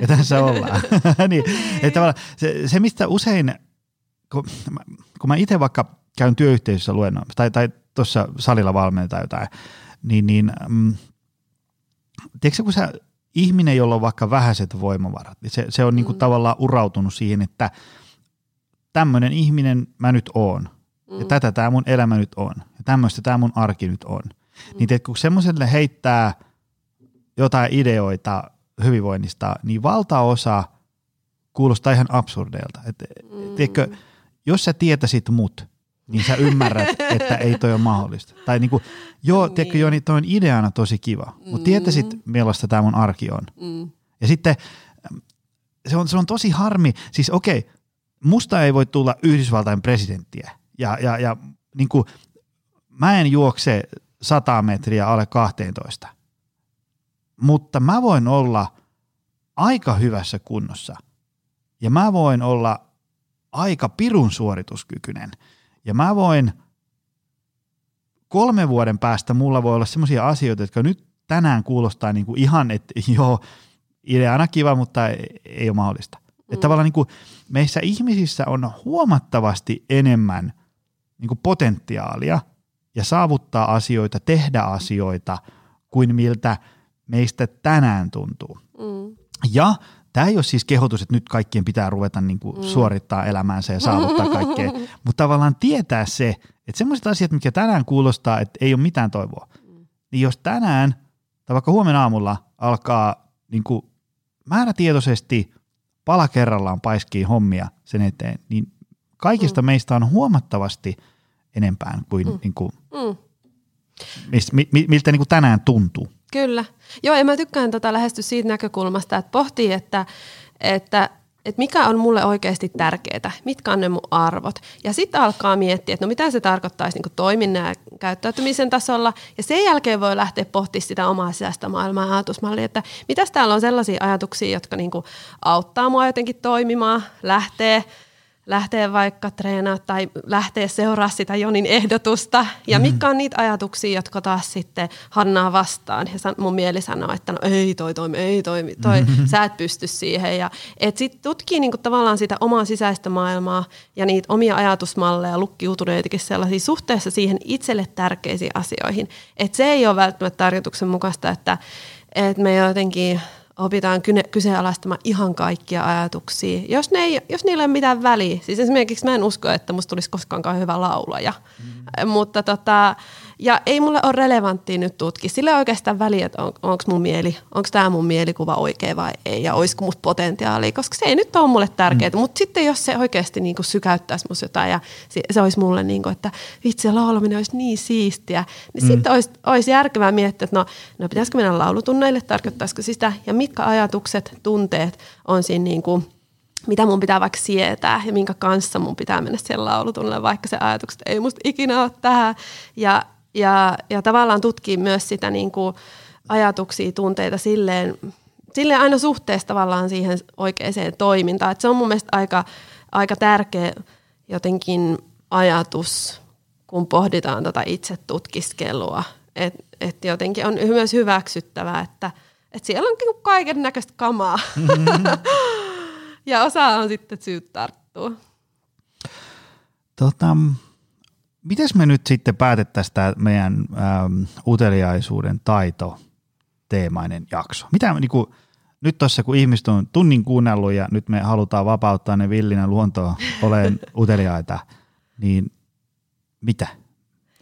Ja tässä ollaan. [laughs] niin, että se, se, mistä usein, kun, kun mä itse vaikka käyn työyhteisössä luennoimassa tai, tai tuossa salilla valmentaa jotain, niin, niin mm, tiedätkö kun sä ihminen, jolla on vaikka vähäiset voimavarat, niin se, se on niinku mm. tavallaan urautunut siihen, että tämmöinen ihminen mä nyt oon. Mm. Ja tätä tämä mun elämä nyt on. Ja tämmöistä tämä mun arki nyt on. Mm. Niin tiedätkö, kun semmoiselle heittää jotain ideoita hyvinvoinnista, niin valtaosa kuulostaa ihan absurdeilta. Et, mm. tiedätkö, jos sä tietäisit mut, niin sä ymmärrät, [laughs] että ei toi ole mahdollista. Tai niinku, joo, niin. tiedätkö Joni, toi on ideana tosi kiva, mutta mm. tietäisit, millaista tämä mun arki on. Mm. Ja sitten se on, se on tosi harmi, siis okei, musta ei voi tulla Yhdysvaltain presidenttiä, ja, ja, ja niin kuin, mä en juokse 100 metriä alle 12, mutta mä voin olla aika hyvässä kunnossa, ja mä voin olla aika pirun suorituskykyinen – ja mä voin kolmen vuoden päästä mulla voi olla sellaisia asioita, jotka nyt tänään kuulostaa niin kuin ihan, että joo, ideana kiva, mutta ei ole mahdollista. Mm. Että tavallaan niin kuin meissä ihmisissä on huomattavasti enemmän niin kuin potentiaalia ja saavuttaa asioita, tehdä asioita kuin miltä meistä tänään tuntuu. Mm. Ja Tämä ei ole siis kehotus, että nyt kaikkien pitää ruveta niin kuin mm. suorittaa elämäänsä ja saavuttaa kaikkea, [laughs] mutta tavallaan tietää se, että sellaiset asiat, mikä tänään kuulostaa, että ei ole mitään toivoa, mm. niin jos tänään tai vaikka huomenna aamulla alkaa niin kuin määrätietoisesti pala kerrallaan paiskii hommia sen eteen, niin kaikista mm. meistä on huomattavasti enempään kuin, mm. niin kuin mm. mist, mi, miltä niin kuin tänään tuntuu. Kyllä. Joo, ja mä tykkään tota lähestyä siitä näkökulmasta, että pohtii, että, että että mikä on mulle oikeasti tärkeää, mitkä on ne mun arvot. Ja sitten alkaa miettiä, että no mitä se tarkoittaisi niin toiminnan ja käyttäytymisen tasolla. Ja sen jälkeen voi lähteä pohtimaan sitä omaa sisäistä maailmaa ja ajatusmallia, että mitäs täällä on sellaisia ajatuksia, jotka niin auttaa mua jotenkin toimimaan, lähtee – lähteä vaikka treenaa tai lähteä seuraa sitä Jonin ehdotusta. Ja mm. mitkä on niitä ajatuksia, jotka taas sitten Hannaa vastaan. Ja mun mieli sanoo, että no ei toi toimi, ei toimi, toi, mm-hmm. [laughs] sä et pysty siihen. Ja et sit tutkii niinku tavallaan sitä omaa sisäistä maailmaa ja niitä omia ajatusmalleja, lukkiutunut jotenkin sellaisia suhteessa siihen itselle tärkeisiin asioihin. Että se ei ole välttämättä tarkoituksen mukaista, että, että me jotenkin opitaan kyseenalaistamaan ihan kaikkia ajatuksia, jos, ne ei, jos niillä ei ole mitään väliä. Siis esimerkiksi mä en usko, että musta tulisi koskaan hyvä laulaja, mm. mutta tota, ja ei mulle ole relevanttia nyt tutkia. Sillä ei oikeastaan väliä, että on, onko mun mieli, onko tämä mun mielikuva oikea vai ei, ja olisiko musta potentiaalia, koska se ei nyt ole mulle tärkeää. Mm. Mutta sitten jos se oikeasti niin kuin sykäyttäisi musta jotain, ja se, se olisi mulle niin kuin, että vitsi, laulaminen olisi niin siistiä, niin mm. sitten olisi, olisi järkevää miettiä, että no, no pitäisikö mennä laulutunneille, tarkoittaisiko sitä, ja mitkä ajatukset, tunteet on siinä niin kuin, mitä mun pitää vaikka sietää ja minkä kanssa mun pitää mennä siellä laulutunnelle, vaikka se ajatukset ei musta ikinä ole tähän. Ja, ja, ja tavallaan tutkii myös sitä niin kuin ajatuksia, tunteita silleen, silleen aina suhteessa tavallaan siihen oikeaan toimintaan. Et se on mun mielestä aika, aika tärkeä jotenkin ajatus, kun pohditaan tota itse tutkiskelua. Että et jotenkin on myös hyväksyttävää, että et siellä on niinku kaiken näköistä kamaa. Mm-hmm. [laughs] ja osa on sitten syyt tarttua. Tota, Miten me nyt sitten päätettäisiin tämä meidän ähm, uteliaisuuden taito teemainen jakso? Mitä niin kuin, nyt tuossa kun ihmiset on tunnin kuunnellut ja nyt me halutaan vapauttaa ne villinä luontoa oleen [laughs] uteliaita, niin mitä?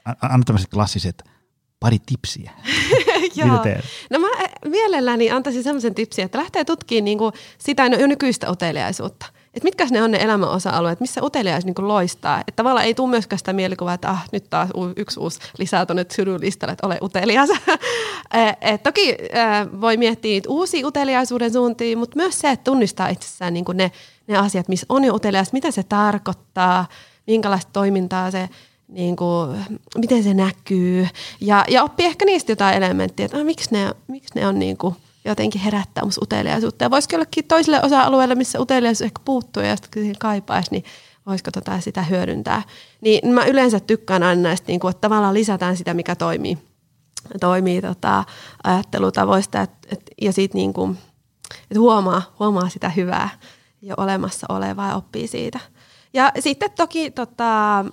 Anna tämmöiset klassiset pari tipsiä. [laughs] Joo. No mä eh, mielelläni antaisin semmoisen tipsin, että lähtee tutkimaan niinku sitä jo nykyistä uteliaisuutta – että mitkä ne on ne elämän osa-alueet, missä uteliais niin loistaa. Että tavallaan ei tule myöskään sitä mielikuvaa, että ah, nyt taas yksi uusi lisää tuonne listalle, että ole utelias. [laughs] Eh, et toki äh, voi miettiä uusia uteliaisuuden suuntia, mutta myös se, että tunnistaa itsessään niin ne ne asiat, missä on jo utelias, mitä se tarkoittaa, minkälaista toimintaa se niin kuin, miten se näkyy ja, ja oppii ehkä niistä jotain elementtiä, että ah, miksi ne, miksi ne on niin kuin, jotenkin herättää musta uteliaisuutta. Ja voisiko jollekin toiselle osa-alueelle, missä uteliaisuus ehkä puuttuu ja sitten kaipaisi, niin voisiko tota sitä hyödyntää. Niin mä yleensä tykkään aina näistä, niin kuin, että tavallaan lisätään sitä, mikä toimii, toimii tota, ajattelutavoista et, et, ja sitten niin kuin, että huomaa, huomaa sitä hyvää jo olemassa olevaa ja oppii siitä. Ja sitten toki tota,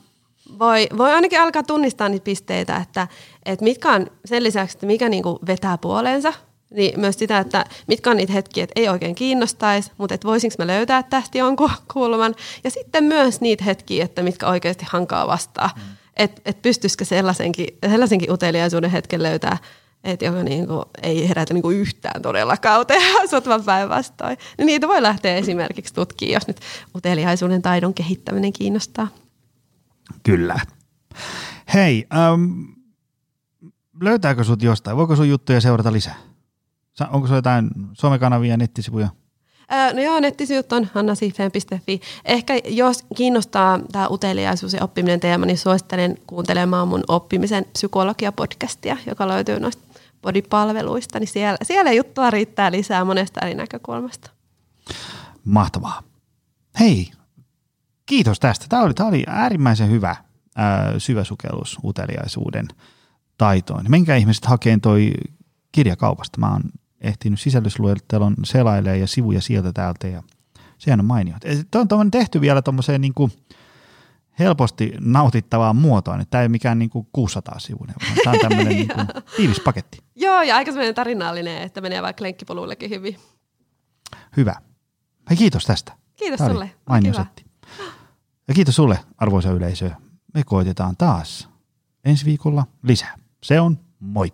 voi, voi ainakin alkaa tunnistaa niitä pisteitä, että, että mitkä on sen lisäksi, että mikä niin kuin vetää puoleensa, niin myös sitä, että mitkä on niitä hetkiä, että ei oikein kiinnostaisi, mutta että voisinko mä löytää tästä jonkun [laughs] kulman. Ja sitten myös niitä hetkiä, että mitkä oikeasti hankaa vastaa. Mm. Että et pystyisikö sellaisenkin, sellaisenkin uteliaisuuden hetken löytää, että joka niinku ei herätä niinku yhtään todellakaan uteliaisuutta, [laughs] vaan päinvastoin. Niin niitä voi lähteä esimerkiksi tutkimaan, jos nyt uteliaisuuden taidon kehittäminen kiinnostaa. Kyllä. Hei, ähm, löytääkö sut jostain? Voiko sun juttuja seurata lisää? Onko se jotain somekanavia ja nettisivuja? no joo, nettisivut on hannasifeen.fi. Ehkä jos kiinnostaa tämä uteliaisuus ja oppiminen teema, niin suosittelen kuuntelemaan mun oppimisen psykologia-podcastia, joka löytyy noista bodipalveluista. Niin siellä, siellä juttua riittää lisää monesta eri näkökulmasta. Mahtavaa. Hei, kiitos tästä. Tämä oli, tämä oli äärimmäisen hyvä ää, syväsukellus uteliaisuuden taitoon. Menkää ihmiset hakeen toi kirjakaupasta. Mä oon ehtinyt sisällysluettelon selailee ja sivuja sieltä täältä ja sehän on mainio. Tämä on tehty vielä tuommoiseen niin kuin helposti nautittavaan muotoon, että tämä ei ole mikään niin kuin 600 sivuinen, vaan tämä on tämmöinen [laughs] niin kuin tiivis paketti. Joo, ja aika semmoinen tarinallinen, että menee vaikka lenkkipolullekin hyvin. Hyvä. Hei, kiitos tästä. Kiitos tämä sulle. Mainio setti. Ja kiitos sulle, arvoisa yleisö. Me koitetaan taas ensi viikolla lisää. Se on moi.